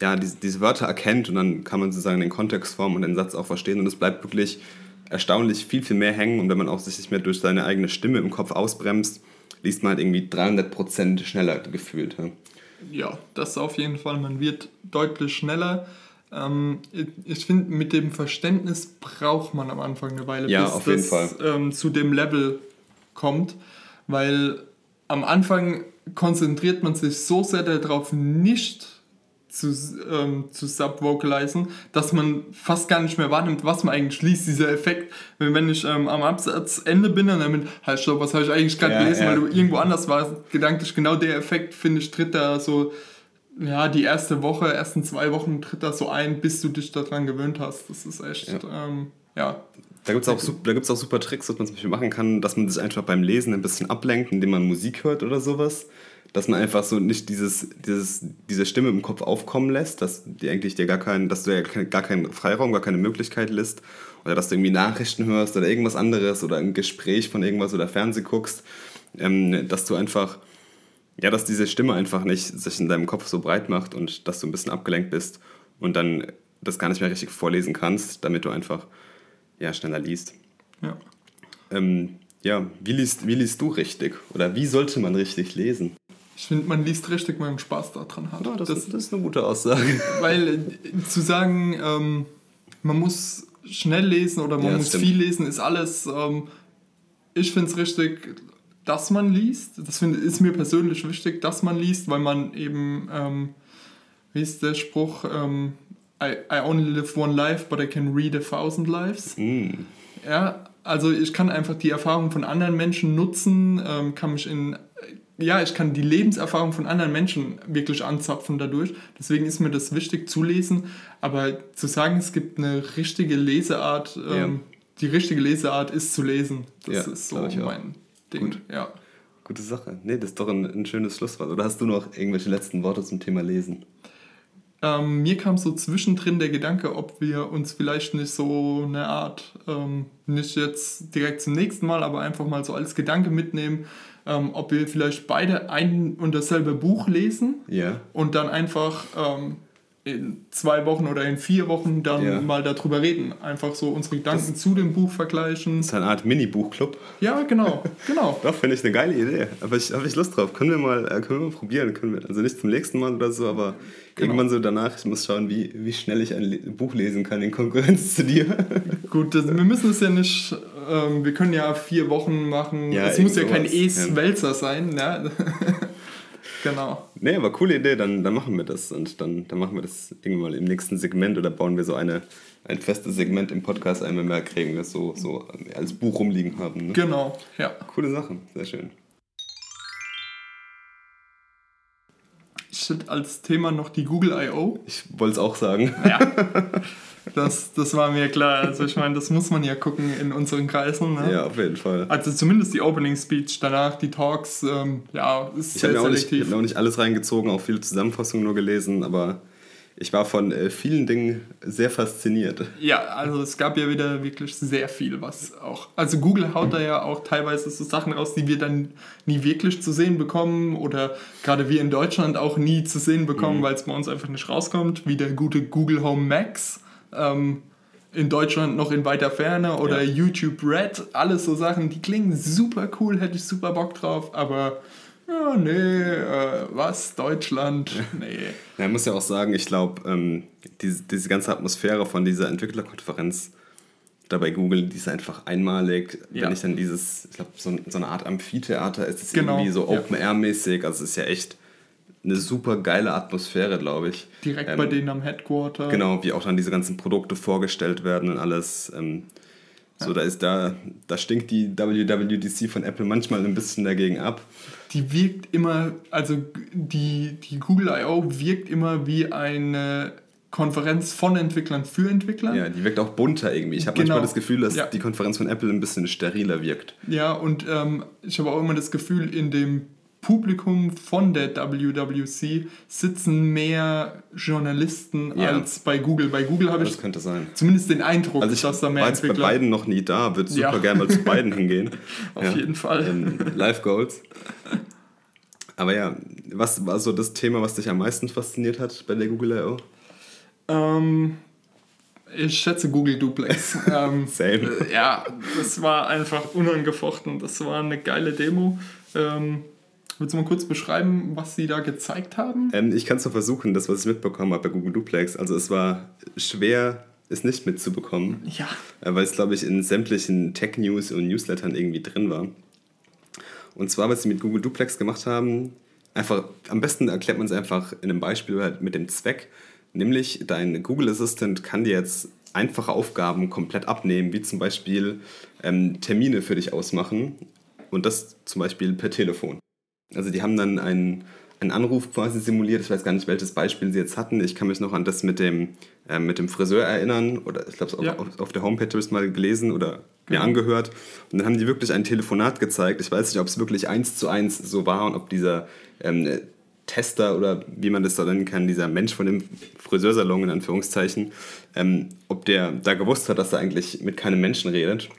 ja, diese, diese Wörter erkennt und dann kann man sozusagen den Kontext formen und den Satz auch verstehen und es bleibt wirklich erstaunlich viel, viel mehr hängen und wenn man auch sich nicht mehr durch seine eigene Stimme im Kopf ausbremst, liest man halt irgendwie 300% schneller gefühlt. Ja, das auf jeden Fall. Man wird deutlich schneller. Ähm, ich finde, mit dem Verständnis braucht man am Anfang eine Weile, ja, bis das. Ähm, zu dem Level kommt, weil am Anfang konzentriert man sich so sehr darauf, nicht zu, ähm, zu subvocalisen, dass man fast gar nicht mehr wahrnimmt, was man eigentlich liest, dieser Effekt. Wenn, wenn ich ähm, am Absatzende bin und dann bin, halt stopp, was habe ich eigentlich gerade ja, gelesen, ja. weil du irgendwo anders warst, gedanklich genau der Effekt, finde ich, tritt da so, ja, die erste Woche, ersten zwei Wochen tritt da so ein, bis du dich daran gewöhnt hast. Das ist echt, ja. Ähm, ja da gibt es auch, auch super Tricks, was man zum Beispiel machen kann, dass man sich einfach beim Lesen ein bisschen ablenkt, indem man Musik hört oder sowas dass man einfach so nicht dieses, dieses, diese Stimme im Kopf aufkommen lässt, dass die eigentlich dir gar keinen, dass du ja gar keinen Freiraum, gar keine Möglichkeit lässt oder dass du irgendwie Nachrichten hörst oder irgendwas anderes oder ein Gespräch von irgendwas oder Fernseh guckst, ähm, dass du einfach, ja, dass diese Stimme einfach nicht sich in deinem Kopf so breit macht und dass du ein bisschen abgelenkt bist und dann das gar nicht mehr richtig vorlesen kannst, damit du einfach ja, schneller liest. Ja. Ähm, ja, wie liest, wie liest du richtig? Oder wie sollte man richtig lesen? Ich finde, man liest richtig, wenn man Spaß daran hat. Ja, das, das, das, ist eine gute Aussage. Weil äh, zu sagen, ähm, man muss schnell lesen oder man ja, muss stimmt. viel lesen, ist alles. Ähm, ich finde es richtig, dass man liest. Das find, ist mir persönlich wichtig, dass man liest, weil man eben, ähm, wie ist der Spruch? Ähm, I, I only live one life, but I can read a thousand lives. Mm. Ja, also ich kann einfach die Erfahrung von anderen Menschen nutzen, ähm, kann mich in ja, ich kann die Lebenserfahrung von anderen Menschen wirklich anzapfen dadurch. Deswegen ist mir das wichtig zu lesen. Aber zu sagen, es gibt eine richtige Leseart, ja. ähm, die richtige Leseart ist zu lesen. Das ja, ist so mein Ding. Gut. Ja. Gute Sache. Nee, das ist doch ein, ein schönes Schlusswort. Oder hast du noch irgendwelche letzten Worte zum Thema Lesen? Ähm, mir kam so zwischendrin der Gedanke, ob wir uns vielleicht nicht so eine Art, ähm, nicht jetzt direkt zum nächsten Mal, aber einfach mal so als Gedanke mitnehmen, ähm, ob wir vielleicht beide ein und dasselbe Buch lesen yeah. und dann einfach ähm, in zwei Wochen oder in vier Wochen dann ja. mal darüber reden. Einfach so unsere Gedanken das, zu dem Buch vergleichen. Das ist eine Art Mini-Buchclub. Ja, genau, genau. Doch, finde ich eine geile Idee. Aber ich habe ich Lust drauf. Können wir mal, äh, können wir mal probieren. Können wir, also nicht zum nächsten Mal oder so, aber genau. irgendwann so danach. Ich muss schauen, wie, wie schnell ich ein Buch lesen kann in Konkurrenz zu dir. Gut, das, wir müssen es ja nicht, ähm, wir können ja vier Wochen machen. Ja, es muss ja kein E-Wälzer sein. Ne? Genau. Nee, aber coole Idee, dann, dann machen wir das. Und dann, dann machen wir das irgendwann mal im nächsten Segment oder bauen wir so eine, ein festes Segment im Podcast einmal mehr kriegen, das so, so als Buch rumliegen haben. Ne? Genau, ja. Coole Sache, sehr schön. Ich hätte als Thema noch die Google I.O. Ich wollte es auch sagen. Ja. Das, das war mir klar. Also ich meine, das muss man ja gucken in unseren Kreisen. Ne? Ja, auf jeden Fall. Also zumindest die Opening Speech, danach die Talks, ähm, ja, ist ich sehr selektiv. ich habe mir auch nicht alles reingezogen, auch viele Zusammenfassungen nur gelesen, aber ich war von äh, vielen Dingen sehr fasziniert. Ja, also es gab ja wieder wirklich sehr viel, was auch. Also Google haut da ja auch teilweise so Sachen raus, die wir dann nie wirklich zu sehen bekommen oder gerade wir in Deutschland auch nie zu sehen bekommen, mhm. weil es bei uns einfach nicht rauskommt, wie der gute Google Home Max ähm, in Deutschland noch in weiter Ferne oder ja. YouTube Red, alles so Sachen, die klingen super cool, hätte ich super Bock drauf, aber ja, nee, äh, was, Deutschland, nee. Ja, ich muss ja auch sagen, ich glaube, ähm, diese, diese ganze Atmosphäre von dieser Entwicklerkonferenz da bei Google, die ist einfach einmalig. Ja. Wenn ich dann dieses, ich glaube, so, so, eine Art Amphitheater ist es genau. irgendwie so Open-Air-mäßig, also es ist ja echt eine super geile Atmosphäre, glaube ich. Direkt ähm, bei denen am Headquarter. Genau, wie auch dann diese ganzen Produkte vorgestellt werden und alles. Ähm, so, ja. da ist da, da stinkt die WWDC von Apple manchmal ein bisschen dagegen ab. Die wirkt immer, also die, die Google I.O. wirkt immer wie eine Konferenz von Entwicklern für Entwickler. Ja, die wirkt auch bunter irgendwie. Ich habe genau. manchmal das Gefühl, dass ja. die Konferenz von Apple ein bisschen steriler wirkt. Ja, und ähm, ich habe auch immer das Gefühl, in dem Publikum von der WWC sitzen mehr Journalisten ja. als bei Google. Bei Google habe ich zumindest den Eindruck, also ich dass da mehr war Entwickler... bei beiden noch nie da, würde super ja. gerne mal zu beiden hingehen. Auf ja. jeden Fall. Ähm, Live Goals. Aber ja, was war so das Thema, was dich am meisten fasziniert hat bei der Google I.O.? Ähm, ich schätze Google Duplex. ähm, Same. Äh, ja, das war einfach unangefochten. Das war eine geile Demo. Ähm, Willst du mal kurz beschreiben, was sie da gezeigt haben? Ähm, ich kann es so versuchen, das, was ich mitbekommen habe bei Google Duplex. Also es war schwer, es nicht mitzubekommen. Ja. Äh, weil es, glaube ich, in sämtlichen Tech-News und Newslettern irgendwie drin war. Und zwar, was sie mit Google Duplex gemacht haben, einfach, am besten erklärt man es einfach in einem Beispiel halt mit dem Zweck, nämlich dein Google Assistant kann dir jetzt einfache Aufgaben komplett abnehmen, wie zum Beispiel ähm, Termine für dich ausmachen und das zum Beispiel per Telefon. Also die haben dann einen, einen Anruf quasi simuliert, ich weiß gar nicht, welches Beispiel sie jetzt hatten. Ich kann mich noch an das mit dem, äh, mit dem Friseur erinnern oder ich glaube, ja. auf, auf der Homepage habe ich es mal gelesen oder mir ja. angehört. Und dann haben die wirklich ein Telefonat gezeigt. Ich weiß nicht, ob es wirklich eins zu eins so war und ob dieser ähm, Tester oder wie man das da nennen kann, dieser Mensch von dem Friseursalon in Anführungszeichen, ähm, ob der da gewusst hat, dass er eigentlich mit keinem Menschen redet.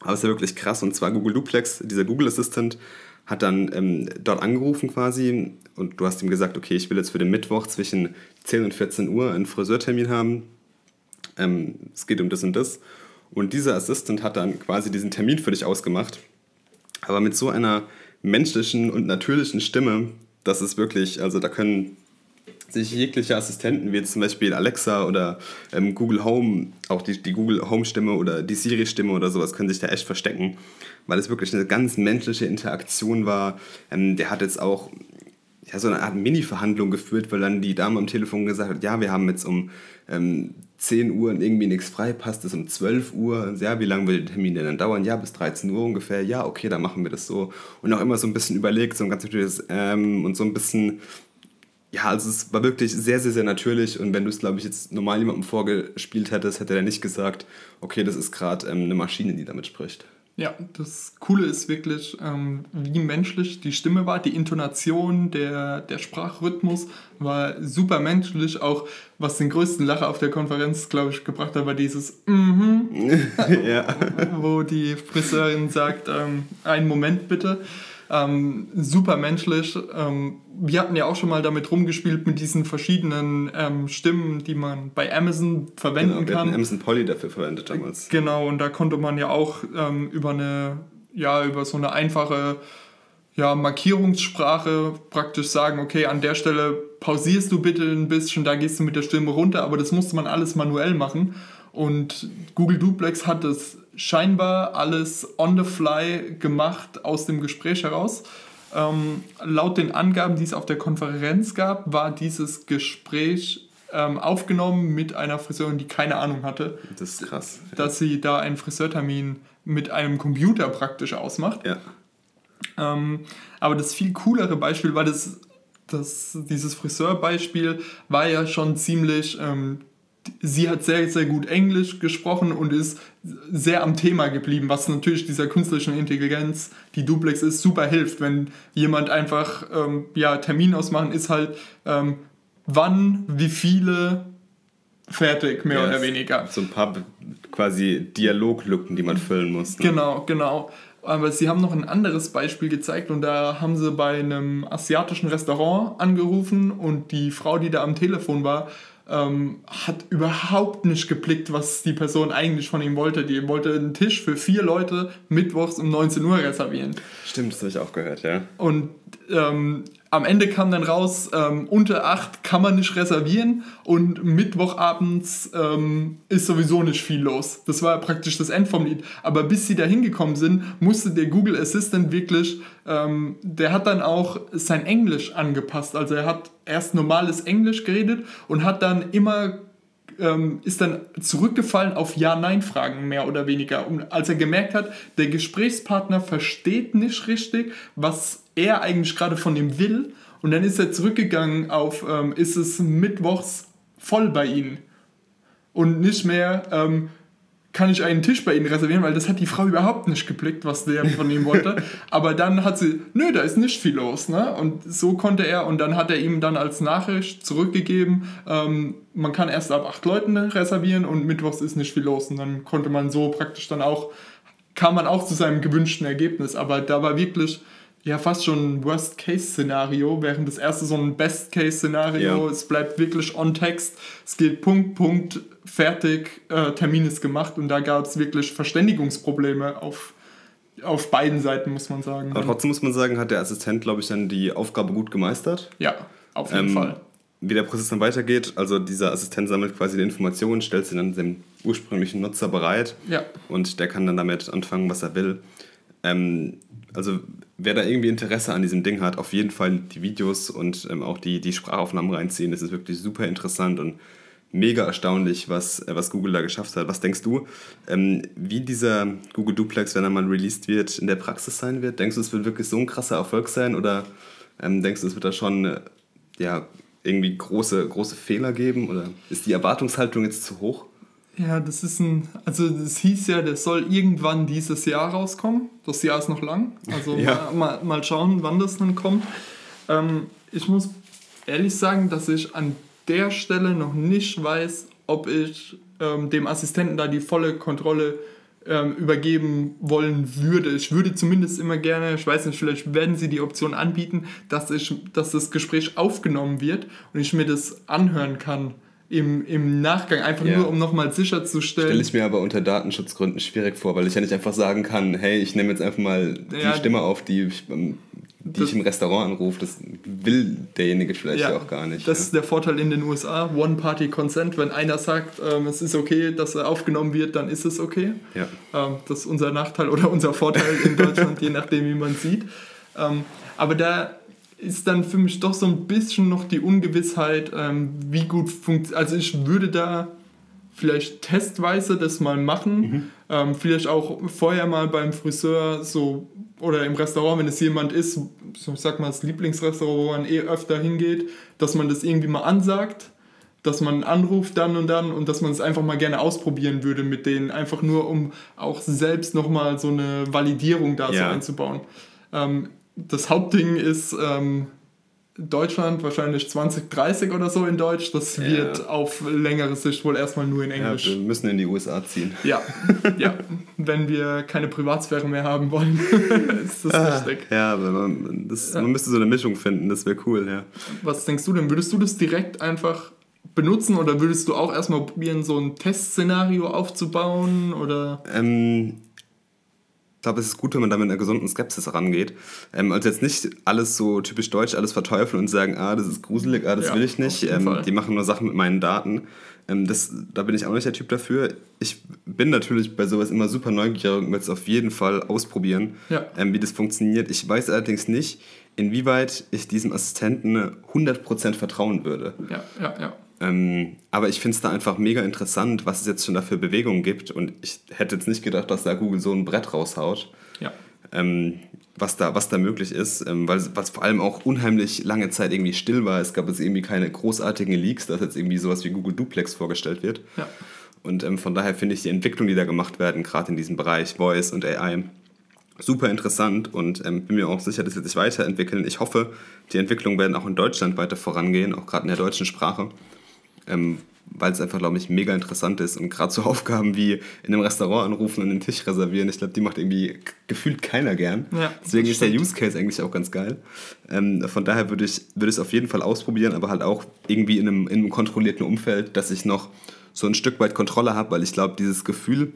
Aber es ist ja wirklich krass. Und zwar Google Duplex, dieser Google Assistant, hat dann ähm, dort angerufen quasi und du hast ihm gesagt, okay, ich will jetzt für den Mittwoch zwischen 10 und 14 Uhr einen Friseurtermin haben. Ähm, es geht um das und das. Und dieser Assistant hat dann quasi diesen Termin für dich ausgemacht. Aber mit so einer menschlichen und natürlichen Stimme, das ist wirklich, also da können sich jegliche Assistenten, wie zum Beispiel Alexa oder ähm, Google Home, auch die, die Google Home-Stimme oder die Siri-Stimme oder sowas, können sich da echt verstecken, weil es wirklich eine ganz menschliche Interaktion war. Ähm, der hat jetzt auch ja, so eine Art Mini-Verhandlung geführt, weil dann die Dame am Telefon gesagt hat, ja, wir haben jetzt um ähm, 10 Uhr irgendwie nichts frei, passt es um 12 Uhr, ja, wie lange wird der Termin denn dann dauern? Ja, bis 13 Uhr ungefähr, ja, okay, dann machen wir das so. Und auch immer so ein bisschen überlegt, so ein ganz natürliches ähm, und so ein bisschen ja, also es war wirklich sehr, sehr, sehr natürlich und wenn du es, glaube ich, jetzt normal jemandem vorgespielt hättest, hätte er nicht gesagt, okay, das ist gerade ähm, eine Maschine, die damit spricht. Ja, das Coole ist wirklich, ähm, wie menschlich die Stimme war, die Intonation, der, der Sprachrhythmus war super menschlich. Auch was den größten Lacher auf der Konferenz, glaube ich, gebracht hat, war dieses mhm, ja. wo die Friseurin sagt, ähm, einen Moment bitte. Ähm, super menschlich. Ähm, wir hatten ja auch schon mal damit rumgespielt mit diesen verschiedenen ähm, Stimmen, die man bei Amazon verwenden genau, wir kann. Amazon Polly dafür verwendet damals. Genau, und da konnte man ja auch ähm, über eine, ja, über so eine einfache ja, Markierungssprache praktisch sagen, okay, an der Stelle pausierst du bitte ein bisschen, da gehst du mit der Stimme runter, aber das musste man alles manuell machen. Und Google Duplex hat das scheinbar alles on the fly gemacht aus dem Gespräch heraus. Ähm, laut den Angaben, die es auf der Konferenz gab, war dieses Gespräch ähm, aufgenommen mit einer Friseurin, die keine Ahnung hatte. Das ist krass. Dass ja. sie da einen Friseurtermin mit einem Computer praktisch ausmacht. Ja. Ähm, aber das viel coolere Beispiel war das, das dieses Friseurbeispiel war ja schon ziemlich ähm, sie hat sehr, sehr gut Englisch gesprochen und ist sehr am Thema geblieben, was natürlich dieser künstlichen Intelligenz, die Duplex ist, super hilft, wenn jemand einfach ähm, ja, Termin ausmachen ist halt ähm, wann, wie viele, fertig, mehr ja, oder weniger. So ein paar quasi Dialoglücken, die man füllen muss. Ne? Genau, genau. Aber sie haben noch ein anderes Beispiel gezeigt und da haben sie bei einem asiatischen Restaurant angerufen und die Frau, die da am Telefon war, ähm, hat überhaupt nicht geblickt, was die Person eigentlich von ihm wollte. Die wollte einen Tisch für vier Leute mittwochs um 19 Uhr reservieren. Stimmt, das habe ich auch gehört, ja. Und ähm, am Ende kam dann raus, ähm, unter 8 kann man nicht reservieren und Mittwochabends ähm, ist sowieso nicht viel los. Das war praktisch das End vom Lied. Aber bis sie da hingekommen sind, musste der Google Assistant wirklich, ähm, der hat dann auch sein Englisch angepasst. Also er hat erst normales Englisch geredet und hat dann immer ähm, ist dann zurückgefallen auf Ja-Nein-Fragen mehr oder weniger. Und als er gemerkt hat, der Gesprächspartner versteht nicht richtig, was er eigentlich gerade von ihm will. Und dann ist er zurückgegangen auf, ähm, ist es mittwochs voll bei Ihnen? Und nicht mehr, ähm, kann ich einen Tisch bei Ihnen reservieren, weil das hat die Frau überhaupt nicht geblickt, was der von ihm wollte. Aber dann hat sie, nö, da ist nicht viel los. Ne? Und so konnte er, und dann hat er ihm dann als Nachricht zurückgegeben, ähm, man kann erst ab acht Leuten reservieren und mittwochs ist nicht viel los. Und dann konnte man so praktisch dann auch, kam man auch zu seinem gewünschten Ergebnis. Aber da war wirklich ja fast schon ein Worst-Case-Szenario, während das erste so ein Best-Case-Szenario, ja. es bleibt wirklich on Text, es geht Punkt, Punkt, fertig, äh, Termin ist gemacht und da gab es wirklich Verständigungsprobleme auf auf beiden Seiten, muss man sagen. Aber trotzdem muss man sagen, hat der Assistent, glaube ich, dann die Aufgabe gut gemeistert. Ja, auf jeden ähm, Fall. Wie der Prozess dann weitergeht, also dieser Assistent sammelt quasi die Informationen, stellt sie dann dem ursprünglichen Nutzer bereit. Ja. Und der kann dann damit anfangen, was er will. Ähm, also wer da irgendwie Interesse an diesem Ding hat, auf jeden Fall die Videos und ähm, auch die, die Sprachaufnahmen reinziehen. Das ist wirklich super interessant und mega erstaunlich, was, äh, was Google da geschafft hat. Was denkst du, ähm, wie dieser Google Duplex, wenn er mal released wird, in der Praxis sein wird? Denkst du, es wird wirklich so ein krasser Erfolg sein oder ähm, denkst du, es wird da schon äh, ja, irgendwie große, große Fehler geben oder ist die Erwartungshaltung jetzt zu hoch? Ja, das ist ein, also das hieß ja, der soll irgendwann dieses Jahr rauskommen. Das Jahr ist noch lang. Also ja. mal, mal, mal schauen, wann das dann kommt. Ähm, ich muss ehrlich sagen, dass ich an der Stelle noch nicht weiß, ob ich ähm, dem Assistenten da die volle Kontrolle ähm, übergeben wollen würde. Ich würde zumindest immer gerne, ich weiß nicht, vielleicht werden sie die Option anbieten, dass, ich, dass das Gespräch aufgenommen wird und ich mir das anhören kann im, im Nachgang, einfach ja. nur um nochmal sicherzustellen. Stelle ich mir aber unter Datenschutzgründen schwierig vor, weil ich ja nicht einfach sagen kann, hey, ich nehme jetzt einfach mal ja, die Stimme auf, die ich ähm, die das, ich im Restaurant anrufe, das will derjenige vielleicht ja, auch gar nicht. Das ist der Vorteil in den USA, One-Party-Consent. Wenn einer sagt, ähm, es ist okay, dass er aufgenommen wird, dann ist es okay. Ähm, das ist unser Nachteil oder unser Vorteil in Deutschland, je nachdem, wie man sieht. Ähm, aber da ist dann für mich doch so ein bisschen noch die Ungewissheit, ähm, wie gut funktioniert. Also ich würde da vielleicht testweise das mal machen. Mhm. Ähm, vielleicht auch vorher mal beim Friseur so oder im Restaurant, wenn es jemand ist, so ich sag mal das Lieblingsrestaurant, wo man eh öfter hingeht, dass man das irgendwie mal ansagt, dass man anruft dann und dann und dass man es einfach mal gerne ausprobieren würde mit denen, einfach nur um auch selbst nochmal so eine Validierung da ja. so einzubauen. Ähm, das Hauptding ist, ähm, Deutschland wahrscheinlich 2030 oder so in Deutsch. Das wird ja. auf längere Sicht wohl erstmal nur in Englisch. Ja, wir müssen in die USA ziehen. Ja, ja. wenn wir keine Privatsphäre mehr haben wollen, ist das ah, wichtig. Ja, aber man, das, man müsste so eine Mischung finden, das wäre cool, ja. Was denkst du denn? Würdest du das direkt einfach benutzen oder würdest du auch erstmal probieren, so ein Testszenario aufzubauen? Oder? Ähm, ich glaube, es ist gut, wenn man da mit einer gesunden Skepsis rangeht. Ähm, also jetzt nicht alles so typisch deutsch, alles verteufeln und sagen, ah, das ist gruselig, ah, das ja, will ich nicht. Ähm, die machen nur Sachen mit meinen Daten. Ähm, das, da bin ich auch nicht der Typ dafür. Ich bin natürlich bei sowas immer super neugierig und will es auf jeden Fall ausprobieren, ja. Ähm, wie das funktioniert. Ich weiß allerdings nicht, inwieweit ich diesem Assistenten 100% vertrauen würde. Ja, ja, ja. Ähm, aber ich finde es da einfach mega interessant, was es jetzt schon da für Bewegungen gibt. Und ich hätte jetzt nicht gedacht, dass da Google so ein Brett raushaut. Ja. Ähm, was da, was da möglich ist, ähm, weil es vor allem auch unheimlich lange Zeit irgendwie still war. Es gab jetzt irgendwie keine großartigen Leaks, dass jetzt irgendwie sowas wie Google Duplex vorgestellt wird. Ja. Und ähm, von daher finde ich die Entwicklung, die da gemacht werden, gerade in diesem Bereich Voice und AI, super interessant und ähm, bin mir auch sicher, dass sie sich weiterentwickeln. Ich hoffe, die Entwicklungen werden auch in Deutschland weiter vorangehen, auch gerade in der deutschen Sprache ähm, weil es einfach, glaube ich, mega interessant ist. Und gerade so Aufgaben wie in einem Restaurant anrufen und einen Tisch reservieren, ich glaube, die macht irgendwie gefühlt keiner gern. Ja, Deswegen ist der Use Case eigentlich auch ganz geil. Ähm, von daher würde ich, es auf jeden Fall ausprobieren, aber halt auch irgendwie in einem, in einem kontrollierten Umfeld, dass ich noch so ein Stück weit Kontrolle habe, weil ich glaube, dieses Gefühl,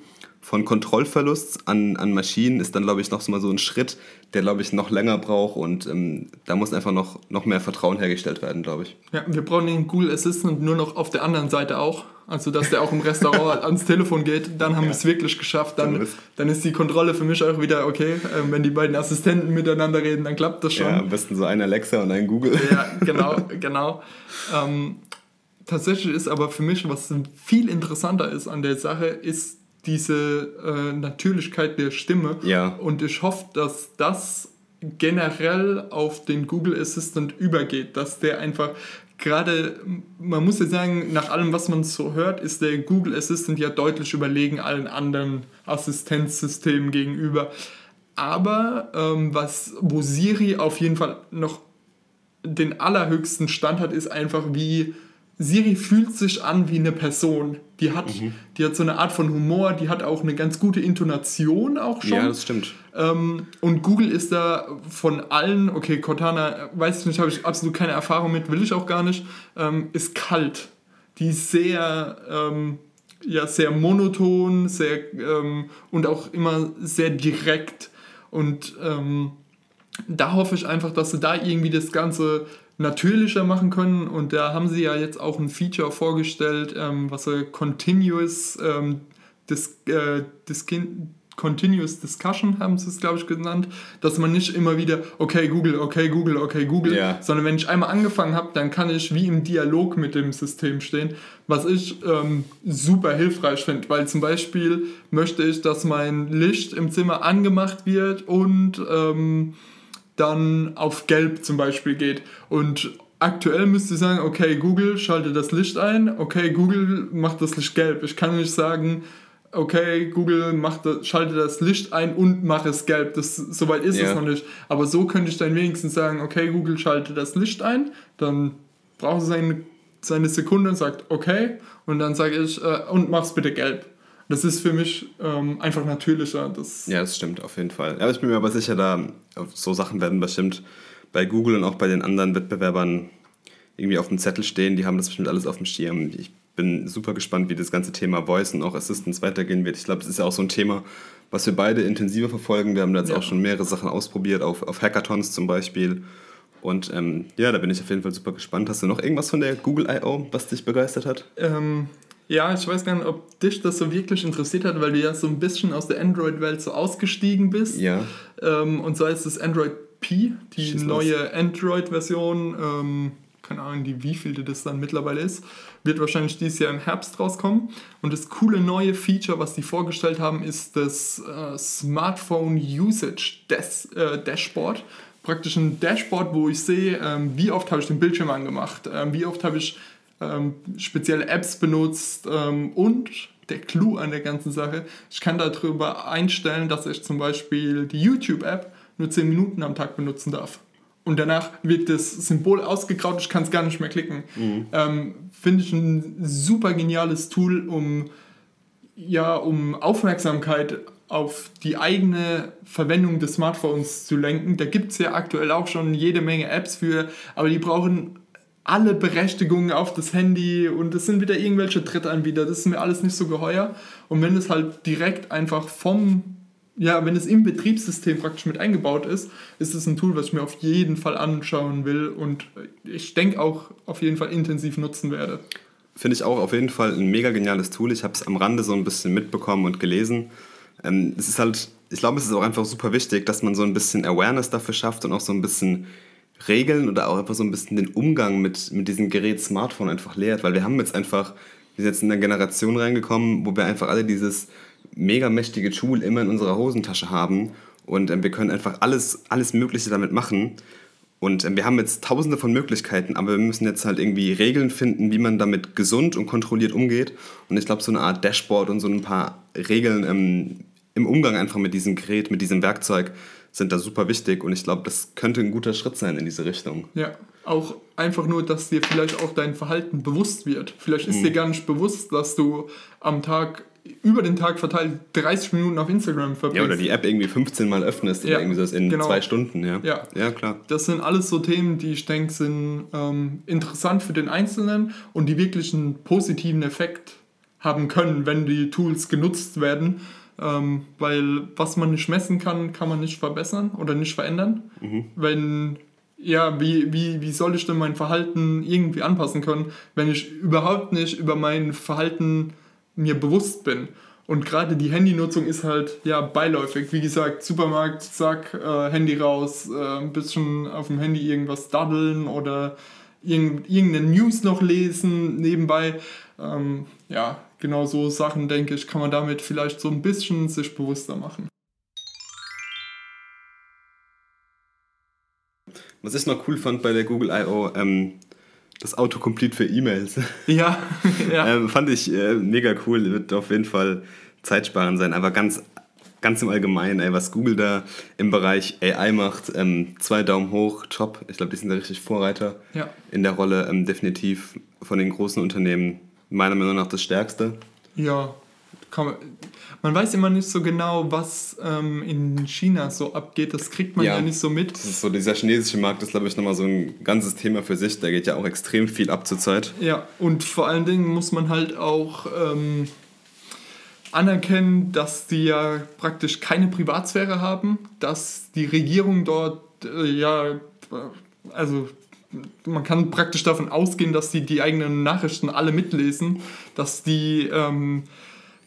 von Kontrollverlust an, an Maschinen ist dann, glaube ich, noch so mal so ein Schritt, der, glaube ich, noch länger braucht und ähm, da muss einfach noch, noch mehr Vertrauen hergestellt werden, glaube ich. Ja, wir brauchen den Google Assistant nur noch auf der anderen Seite auch. Also, dass der auch im Restaurant ans Telefon geht, dann haben ja. wir es wirklich geschafft. Dann, dann ist die Kontrolle für mich auch wieder okay. Ähm, wenn die beiden Assistenten miteinander reden, dann klappt das schon. Ja, am besten so ein Alexa und ein Google. Ja, genau, genau. Ähm, tatsächlich ist aber für mich, was viel interessanter ist an der Sache, ist diese äh, Natürlichkeit der Stimme. Ja. Und ich hoffe, dass das generell auf den Google Assistant übergeht, dass der einfach gerade, man muss ja sagen, nach allem, was man so hört, ist der Google Assistant ja deutlich überlegen allen anderen Assistenzsystemen gegenüber. Aber ähm, was, wo Siri auf jeden Fall noch den allerhöchsten Stand hat, ist einfach wie Siri fühlt sich an wie eine Person. Die hat, mhm. die hat so eine Art von Humor, die hat auch eine ganz gute Intonation auch schon. Ja, das stimmt. Ähm, und Google ist da von allen, okay, Cortana, weiß ich nicht, habe ich absolut keine Erfahrung mit, will ich auch gar nicht, ähm, ist kalt. Die ist sehr, ähm, ja, sehr monoton, sehr ähm, und auch immer sehr direkt. Und ähm, da hoffe ich einfach, dass sie da irgendwie das Ganze natürlicher machen können. Und da haben sie ja jetzt auch ein Feature vorgestellt, ähm, was sie Continuous ähm, Dis, äh, Diskin Continuous Discussion haben sie es, glaube ich, genannt, dass man nicht immer wieder, okay, Google, okay, Google, okay, Google, ja. sondern wenn ich einmal angefangen habe, dann kann ich wie im Dialog mit dem System stehen, was ich ähm, super hilfreich finde, weil zum Beispiel möchte ich, dass mein Licht im Zimmer angemacht wird und ähm, dann auf gelb zum Beispiel geht. Und aktuell müsste ich sagen, okay, Google schalte das Licht ein, okay, Google macht das Licht gelb. Ich kann nicht sagen, okay, Google macht das, schalte das Licht ein und mache es gelb. Das, soweit ist ja. es noch nicht. Aber so könnte ich dann wenigstens sagen, okay, Google schalte das Licht ein, dann braucht es seine, seine Sekunde und sagt, okay, und dann sage ich, äh, und mach es bitte gelb. Das ist für mich ähm, einfach natürlicher. Das ja, das stimmt, auf jeden Fall. Ja, ich bin mir aber sicher, da so Sachen werden bestimmt bei Google und auch bei den anderen Wettbewerbern irgendwie auf dem Zettel stehen. Die haben das bestimmt alles auf dem Schirm. Ich bin super gespannt, wie das ganze Thema Voice und auch Assistance weitergehen wird. Ich glaube, es ist ja auch so ein Thema, was wir beide intensiver verfolgen. Wir haben da jetzt ja. auch schon mehrere Sachen ausprobiert, auf, auf Hackathons zum Beispiel. Und ähm, ja, da bin ich auf jeden Fall super gespannt. Hast du noch irgendwas von der Google I.O., was dich begeistert hat? Ähm, ja, ich weiß gar nicht, ob dich das so wirklich interessiert hat, weil du ja so ein bisschen aus der Android-Welt so ausgestiegen bist. Ja. Ähm, und so heißt es Android P, die Schieß neue Android-Version. Ähm, keine Ahnung, die wievielte das dann mittlerweile ist, wird wahrscheinlich dieses Jahr im Herbst rauskommen. Und das coole neue Feature, was die vorgestellt haben, ist das äh, Smartphone Usage Des äh, Dashboard. Praktisch ein Dashboard, wo ich sehe, ähm, wie oft habe ich den Bildschirm angemacht, ähm, wie oft habe ich ähm, spezielle Apps benutzt ähm, und der Clou an der ganzen Sache, ich kann darüber einstellen, dass ich zum Beispiel die YouTube-App nur 10 Minuten am Tag benutzen darf. Und danach wird das Symbol ausgegraut, ich kann es gar nicht mehr klicken. Mhm. Ähm, Finde ich ein super geniales Tool, um, ja, um Aufmerksamkeit auf die eigene Verwendung des Smartphones zu lenken. Da gibt es ja aktuell auch schon jede Menge Apps für, aber die brauchen alle Berechtigungen auf das Handy und es sind wieder irgendwelche Drittanbieter. Das ist mir alles nicht so geheuer. Und wenn es halt direkt einfach vom, ja, wenn es im Betriebssystem praktisch mit eingebaut ist, ist es ein Tool, was ich mir auf jeden Fall anschauen will und ich denke auch auf jeden Fall intensiv nutzen werde. Finde ich auch auf jeden Fall ein mega geniales Tool. Ich habe es am Rande so ein bisschen mitbekommen und gelesen. Ähm, es ist halt, ich glaube, es ist auch einfach super wichtig, dass man so ein bisschen Awareness dafür schafft und auch so ein bisschen Regeln oder auch einfach so ein bisschen den Umgang mit, mit diesem Gerät Smartphone einfach lehrt, weil wir haben jetzt einfach, wir sind jetzt in eine Generation reingekommen, wo wir einfach alle dieses mega mächtige Tool immer in unserer Hosentasche haben und äh, wir können einfach alles, alles Mögliche damit machen. Und äh, wir haben jetzt tausende von Möglichkeiten, aber wir müssen jetzt halt irgendwie Regeln finden, wie man damit gesund und kontrolliert umgeht. Und ich glaube, so eine Art Dashboard und so ein paar Regeln ähm, im Umgang einfach mit diesem Gerät, mit diesem Werkzeug, sind da super wichtig und ich glaube, das könnte ein guter Schritt sein in diese Richtung. Ja, auch einfach nur, dass dir vielleicht auch dein Verhalten bewusst wird. Vielleicht ist mhm. dir gar nicht bewusst, dass du am Tag über den Tag verteilt 30 Minuten auf Instagram verbringst. Ja, oder die App irgendwie 15 Mal öffnest ja, oder irgendwie so in genau. zwei Stunden, ja. ja. Ja, klar. Das sind alles so Themen, die ich denke, sind ähm, interessant für den Einzelnen und die wirklich einen positiven Effekt haben können, wenn die Tools genutzt werden. Ähm, weil was man nicht messen kann, kann man nicht verbessern oder nicht verändern. Mhm. Wenn, ja, wie, wie, wie soll ich denn mein Verhalten irgendwie anpassen können, wenn ich überhaupt nicht über mein Verhalten mir bewusst bin? Und gerade die Handynutzung ist halt ja beiläufig. Wie gesagt, Supermarkt, zack, äh, Handy raus, äh, ein bisschen auf dem Handy irgendwas daddeln oder irgendeine News noch lesen nebenbei. Ähm, ja, genau so Sachen, denke ich, kann man damit vielleicht so ein bisschen sich bewusster machen. Was ich noch cool fand bei der Google I.O., ähm, das Autocomplete für E-Mails. Ja, ja. ähm, fand ich äh, mega cool, wird auf jeden Fall zeitsparend sein, aber ganz, ganz im Allgemeinen, ey, was Google da im Bereich AI macht, ähm, zwei Daumen hoch, top. Ich glaube, die sind da richtig Vorreiter ja. in der Rolle, ähm, definitiv von den großen Unternehmen meiner Meinung nach das Stärkste. Ja, man, man weiß immer nicht so genau, was ähm, in China so abgeht. Das kriegt man ja, ja, nicht so mit. Das ist so, dieser chinesische Markt ist, glaube ich, nochmal so ein ganzes Thema für sich. Da geht ja auch extrem viel ab zur Zeit. Ja, und vor allen Dingen muss man halt auch ähm, anerkennen, dass die ja praktisch keine Privatsphäre haben, dass die Regierung dort äh, ja, also man kann praktisch davon ausgehen, dass die die eigenen Nachrichten alle mitlesen, dass die ähm,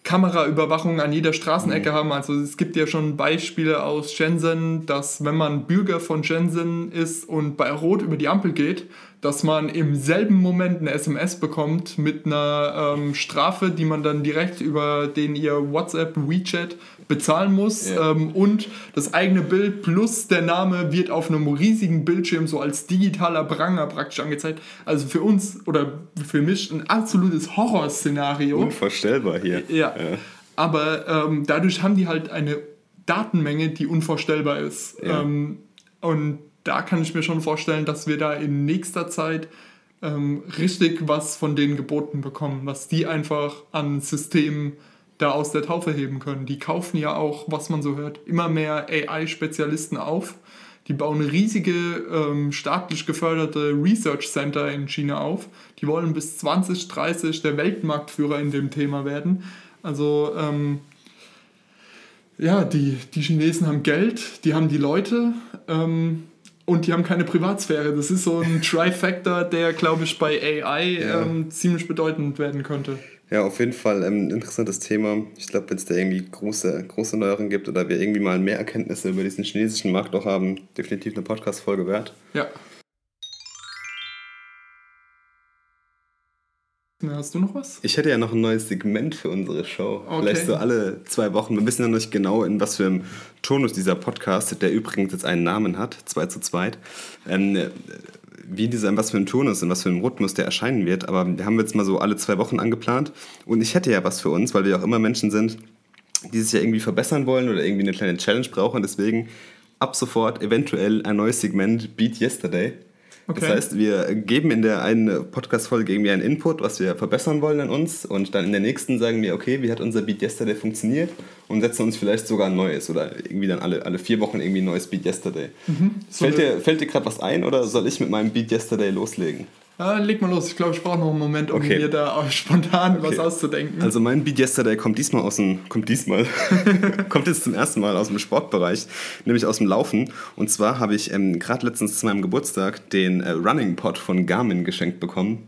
Kameraüberwachung an jeder Straßenecke mhm. haben. Also es gibt ja schon Beispiele aus Shenzhen, dass wenn man Bürger von Shenzhen ist und bei Rot über die Ampel geht, dass man im selben Moment eine SMS bekommt mit einer ähm, Strafe, die man dann direkt über den ihr WhatsApp, WeChat bezahlen muss. Ja. Ähm, und das eigene Bild plus der Name wird auf einem riesigen Bildschirm so als digitaler Pranger praktisch angezeigt. Also für uns oder für mich ein absolutes Horrorszenario. Unvorstellbar hier. Ja. ja. Aber ähm, dadurch haben die halt eine Datenmenge, die unvorstellbar ist. Ja. Ähm, und da kann ich mir schon vorstellen, dass wir da in nächster Zeit ähm, richtig was von denen geboten bekommen, was die einfach an Systemen da aus der Taufe heben können. Die kaufen ja auch, was man so hört, immer mehr AI-Spezialisten auf. Die bauen riesige ähm, staatlich geförderte Research Center in China auf. Die wollen bis 2030 der Weltmarktführer in dem Thema werden. Also ähm, ja, die, die Chinesen haben Geld, die haben die Leute ähm, und die haben keine Privatsphäre. Das ist so ein Trifactor, der, glaube ich, bei AI ja. Ähm, ziemlich bedeutend werden könnte. Ja, auf jeden Fall ein ähm, interessantes Thema. Ich glaube, wenn es da irgendwie große, große Neuerungen gibt oder wir irgendwie mal mehr Erkenntnisse über diesen chinesischen Markt auch haben, definitiv eine Podcast-Folge wert. Ja. Hast du noch was? Ich hätte ja noch ein neues Segment für unsere Show. Okay. Vielleicht so alle zwei Wochen. Wir wissen ja noch nicht genau, in was für einem Tonus dieser Podcast, der übrigens jetzt einen Namen hat, 2 zu 2, ähm, wie dieser, in was für einem Turnus, in was für einem Rhythmus der erscheinen wird. Aber wir haben jetzt mal so alle zwei Wochen angeplant. Und ich hätte ja was für uns, weil wir auch immer Menschen sind, die sich ja irgendwie verbessern wollen oder irgendwie eine kleine Challenge brauchen. Deswegen ab sofort eventuell ein neues Segment Beat Yesterday. Okay. Das heißt, wir geben in der einen Podcast-Folge irgendwie einen Input, was wir verbessern wollen an uns und dann in der nächsten sagen wir, okay, wie hat unser Beat Yesterday funktioniert und setzen uns vielleicht sogar ein neues oder irgendwie dann alle, alle vier Wochen irgendwie ein neues Beat Yesterday. Mhm. So fällt, dir, fällt dir gerade was ein oder soll ich mit meinem Beat Yesterday loslegen? Ja, leg mal los. Ich glaube, ich brauche noch einen Moment, um okay. mir da spontan okay. was auszudenken. Also mein Beat Yesterday kommt diesmal aus dem, kommt diesmal, kommt jetzt zum ersten Mal aus dem Sportbereich, nämlich aus dem Laufen. Und zwar habe ich ähm, gerade letztens zu meinem Geburtstag den äh, Running Pod von Garmin geschenkt bekommen.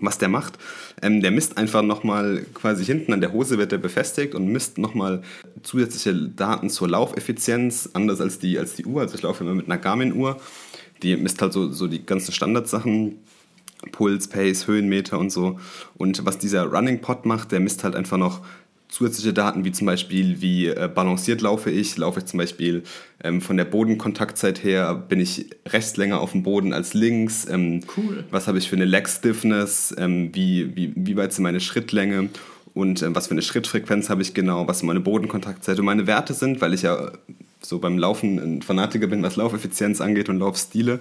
Was der macht, ähm, der misst einfach nochmal quasi hinten an der Hose wird der befestigt und misst nochmal zusätzliche Daten zur Laufeffizienz, anders als die, als die Uhr. Also ich laufe immer mit einer Garmin-Uhr. Die misst halt so, so die ganzen Standardsachen Puls, Pace, Höhenmeter und so. Und was dieser Running Pod macht, der misst halt einfach noch zusätzliche Daten, wie zum Beispiel, wie äh, balanciert laufe ich. Laufe ich zum Beispiel ähm, von der Bodenkontaktzeit her, bin ich rechts länger auf dem Boden als links. Ähm, cool. Was habe ich für eine Leg Stiffness? Ähm, wie, wie, wie weit sind meine Schrittlänge? Und äh, was für eine Schrittfrequenz habe ich genau? Was meine Bodenkontaktzeit und meine Werte sind, weil ich ja so beim Laufen ein Fanatiker bin, was Laufeffizienz angeht und Laufstile.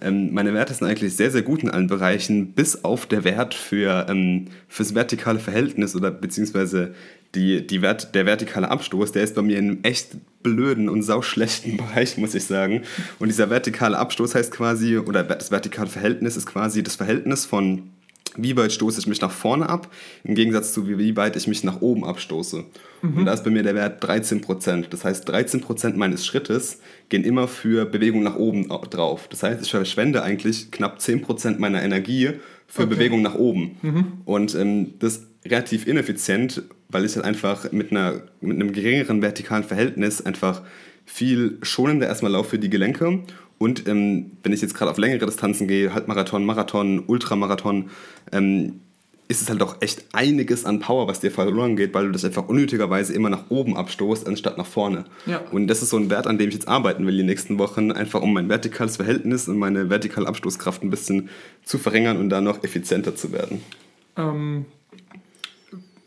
Ähm, meine Werte sind eigentlich sehr, sehr gut in allen Bereichen, bis auf der Wert für ähm, vertikale Verhältnis oder beziehungsweise die, die Wert, der vertikale Abstoß, der ist bei mir in einem echt blöden und sauschlechten Bereich, muss ich sagen. Und dieser vertikale Abstoß heißt quasi, oder das vertikale Verhältnis ist quasi das Verhältnis von wie weit stoße ich mich nach vorne ab, im Gegensatz zu wie weit ich mich nach oben abstoße. Mhm. Und da ist bei mir der Wert 13%. Das heißt, 13% meines Schrittes gehen immer für Bewegung nach oben drauf. Das heißt, ich verschwende eigentlich knapp 10% meiner Energie für okay. Bewegung nach oben. Mhm. Und ähm, das ist relativ ineffizient, weil ich halt einfach mit, einer, mit einem geringeren vertikalen Verhältnis einfach viel schonender erstmal laufe für die Gelenke und ähm, wenn ich jetzt gerade auf längere Distanzen gehe, Halbmarathon, Marathon, Ultramarathon, ähm, ist es halt doch echt einiges an Power, was dir verloren geht, weil du das einfach unnötigerweise immer nach oben abstoßt, anstatt nach vorne. Ja. Und das ist so ein Wert, an dem ich jetzt arbeiten will die nächsten Wochen, einfach um mein vertikales Verhältnis und meine vertikale Abstoßkraft ein bisschen zu verringern und da noch effizienter zu werden. Ähm,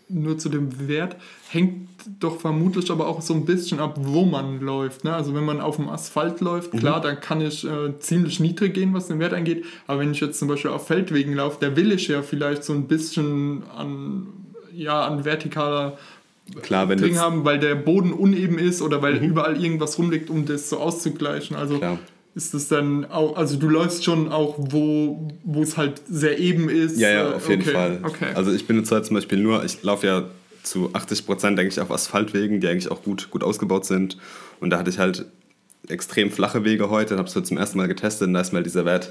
nur zu dem Wert hängt doch vermutlich aber auch so ein bisschen ab, wo man läuft. Ne? Also wenn man auf dem Asphalt läuft, mhm. klar, dann kann ich äh, ziemlich niedrig gehen, was den Wert angeht. Aber wenn ich jetzt zum Beispiel auf Feldwegen laufe, da will ich ja vielleicht so ein bisschen an, ja, an vertikaler Klar, wenn Ding haben, weil der Boden uneben ist oder weil mhm. überall irgendwas rumliegt, um das so auszugleichen. Also Klar ist es dann auch, also du läufst schon auch, wo, wo es halt sehr eben ist? Ja, ja, auf jeden okay. Fall. Okay. Also ich bin jetzt halt zum Beispiel nur, ich laufe ja zu 80 Prozent eigentlich auf Asphaltwegen, die eigentlich auch gut, gut ausgebaut sind. Und da hatte ich halt extrem flache Wege heute, habe es so zum ersten Mal getestet und da ist mir halt dieser Wert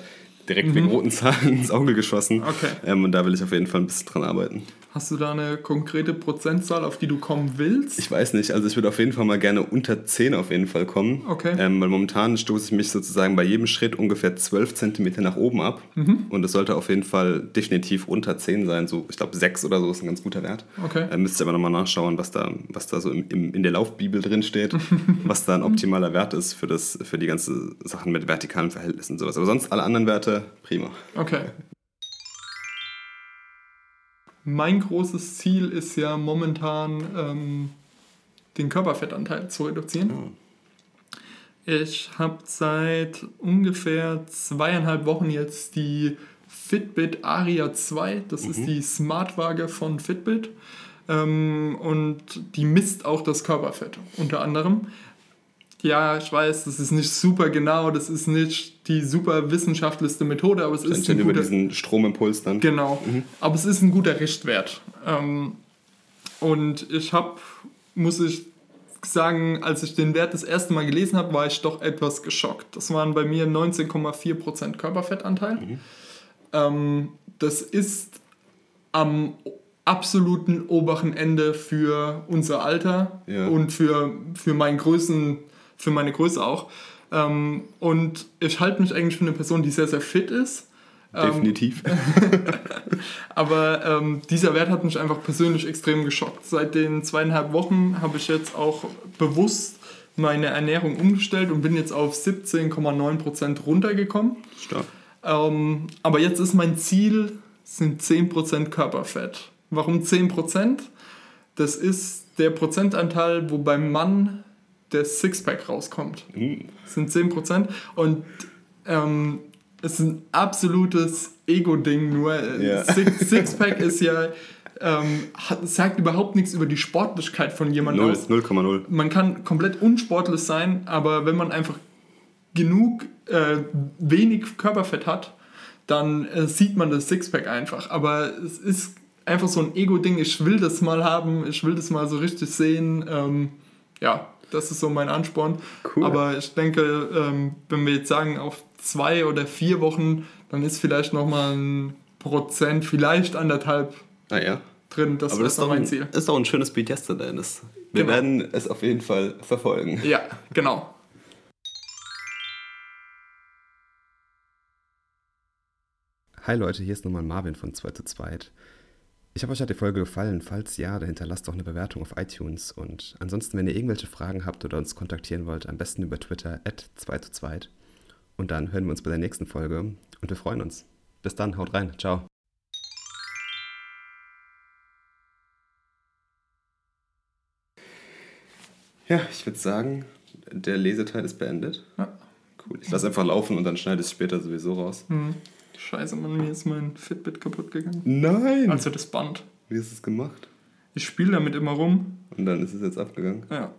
direkt mhm. wegen roten Zahlen ins Auge geschossen. Okay. Ähm, und da will ich auf jeden Fall ein bisschen dran arbeiten. Hast du da eine konkrete Prozentzahl, auf die du kommen willst? Ich weiß nicht. Also ich würde auf jeden Fall mal gerne unter 10 auf jeden Fall kommen. Okay. Ähm, weil momentan stoße ich mich sozusagen bei jedem Schritt ungefähr 12 Zentimeter nach oben ab. Mhm. Und es sollte auf jeden Fall definitiv unter 10 sein. So, ich glaube 6 oder so ist ein ganz guter Wert. Okay. Ähm, müsst ihr aber nochmal nachschauen, was da, was da so im, im, in der Laufbibel drin steht. was da ein optimaler Wert ist für, das, für die ganzen Sachen mit vertikalen Verhältnissen und sowas. Aber sonst alle anderen Werte prima. Okay. Mein großes Ziel ist ja momentan, ähm, den Körperfettanteil zu reduzieren. Oh. Ich habe seit ungefähr zweieinhalb Wochen jetzt die Fitbit Aria 2. Das mhm. ist die Smartwaage von Fitbit. Ähm, und die misst auch das Körperfett unter anderem ja, ich weiß, das ist nicht super genau, das ist nicht die super wissenschaftlichste Methode, aber es ist ein guter, über diesen Stromimpuls dann. Genau, mhm. aber es ist ein guter Richtwert. Ähm, und ich habe, muss ich sagen, als ich den Wert das erste Mal gelesen habe, war ich doch etwas geschockt. Das waren bei mir 19,4% Körperfettanteil. Mhm. Ähm, das ist am absoluten oberen Ende für unser Alter ja. und für, für meinen Größen für meine Größe auch. Ähm, und ich halte mich eigentlich für eine Person, die sehr, sehr fit ist. Ähm, Definitiv. aber ähm, dieser Wert hat mich einfach persönlich extrem geschockt. Seit den zweieinhalb Wochen habe ich jetzt auch bewusst meine Ernährung umgestellt und bin jetzt auf 17,9% runtergekommen. Stark. Ähm, aber jetzt ist mein Ziel, sind 10% Körperfett. Warum 10%? Das ist der Prozentanteil, wo beim Mann der Sixpack rauskommt. Mhm. Das sind 10%. Und ähm, es ist ein absolutes Ego-Ding nur. Ja. Six, Sixpack ist ja. Ähm, hat, sagt überhaupt nichts über die Sportlichkeit von jemandem aus. 0,0. Man kann komplett unsportlich sein, aber wenn man einfach genug äh, wenig Körperfett hat, dann äh, sieht man das Sixpack einfach. Aber es ist einfach so ein Ego-Ding. Ich will das mal haben, ich will das mal so richtig sehen. Ähm, ja, das ist so mein Ansporn. Cool. Aber ich denke, ähm, wenn wir jetzt sagen, auf zwei oder vier Wochen, dann ist vielleicht nochmal ein Prozent, vielleicht anderthalb ah, ja. drin. Das, Aber das ist doch mein Ziel. ist auch ein schönes Beat Yesterday. Das, wir genau. werden es auf jeden Fall verfolgen. Ja, genau. Hi Leute, hier ist nochmal Marvin von 2 zu 2. Ich hoffe, euch hat die Folge gefallen. Falls ja, dann hinterlasst doch eine Bewertung auf iTunes. Und ansonsten, wenn ihr irgendwelche Fragen habt oder uns kontaktieren wollt, am besten über Twitter at 2 zu 2. Und dann hören wir uns bei der nächsten Folge und wir freuen uns. Bis dann, haut rein. Ciao. Ja, ich würde sagen, der Leseteil ist beendet. Ja. Cool. Ich lasse einfach laufen und dann schneide ich es später sowieso raus. Mhm. Scheiße, Mann, mir ist mein Fitbit kaputt gegangen. Nein! Also das Band. Wie hast du es gemacht? Ich spiele damit immer rum. Und dann ist es jetzt abgegangen? Ja.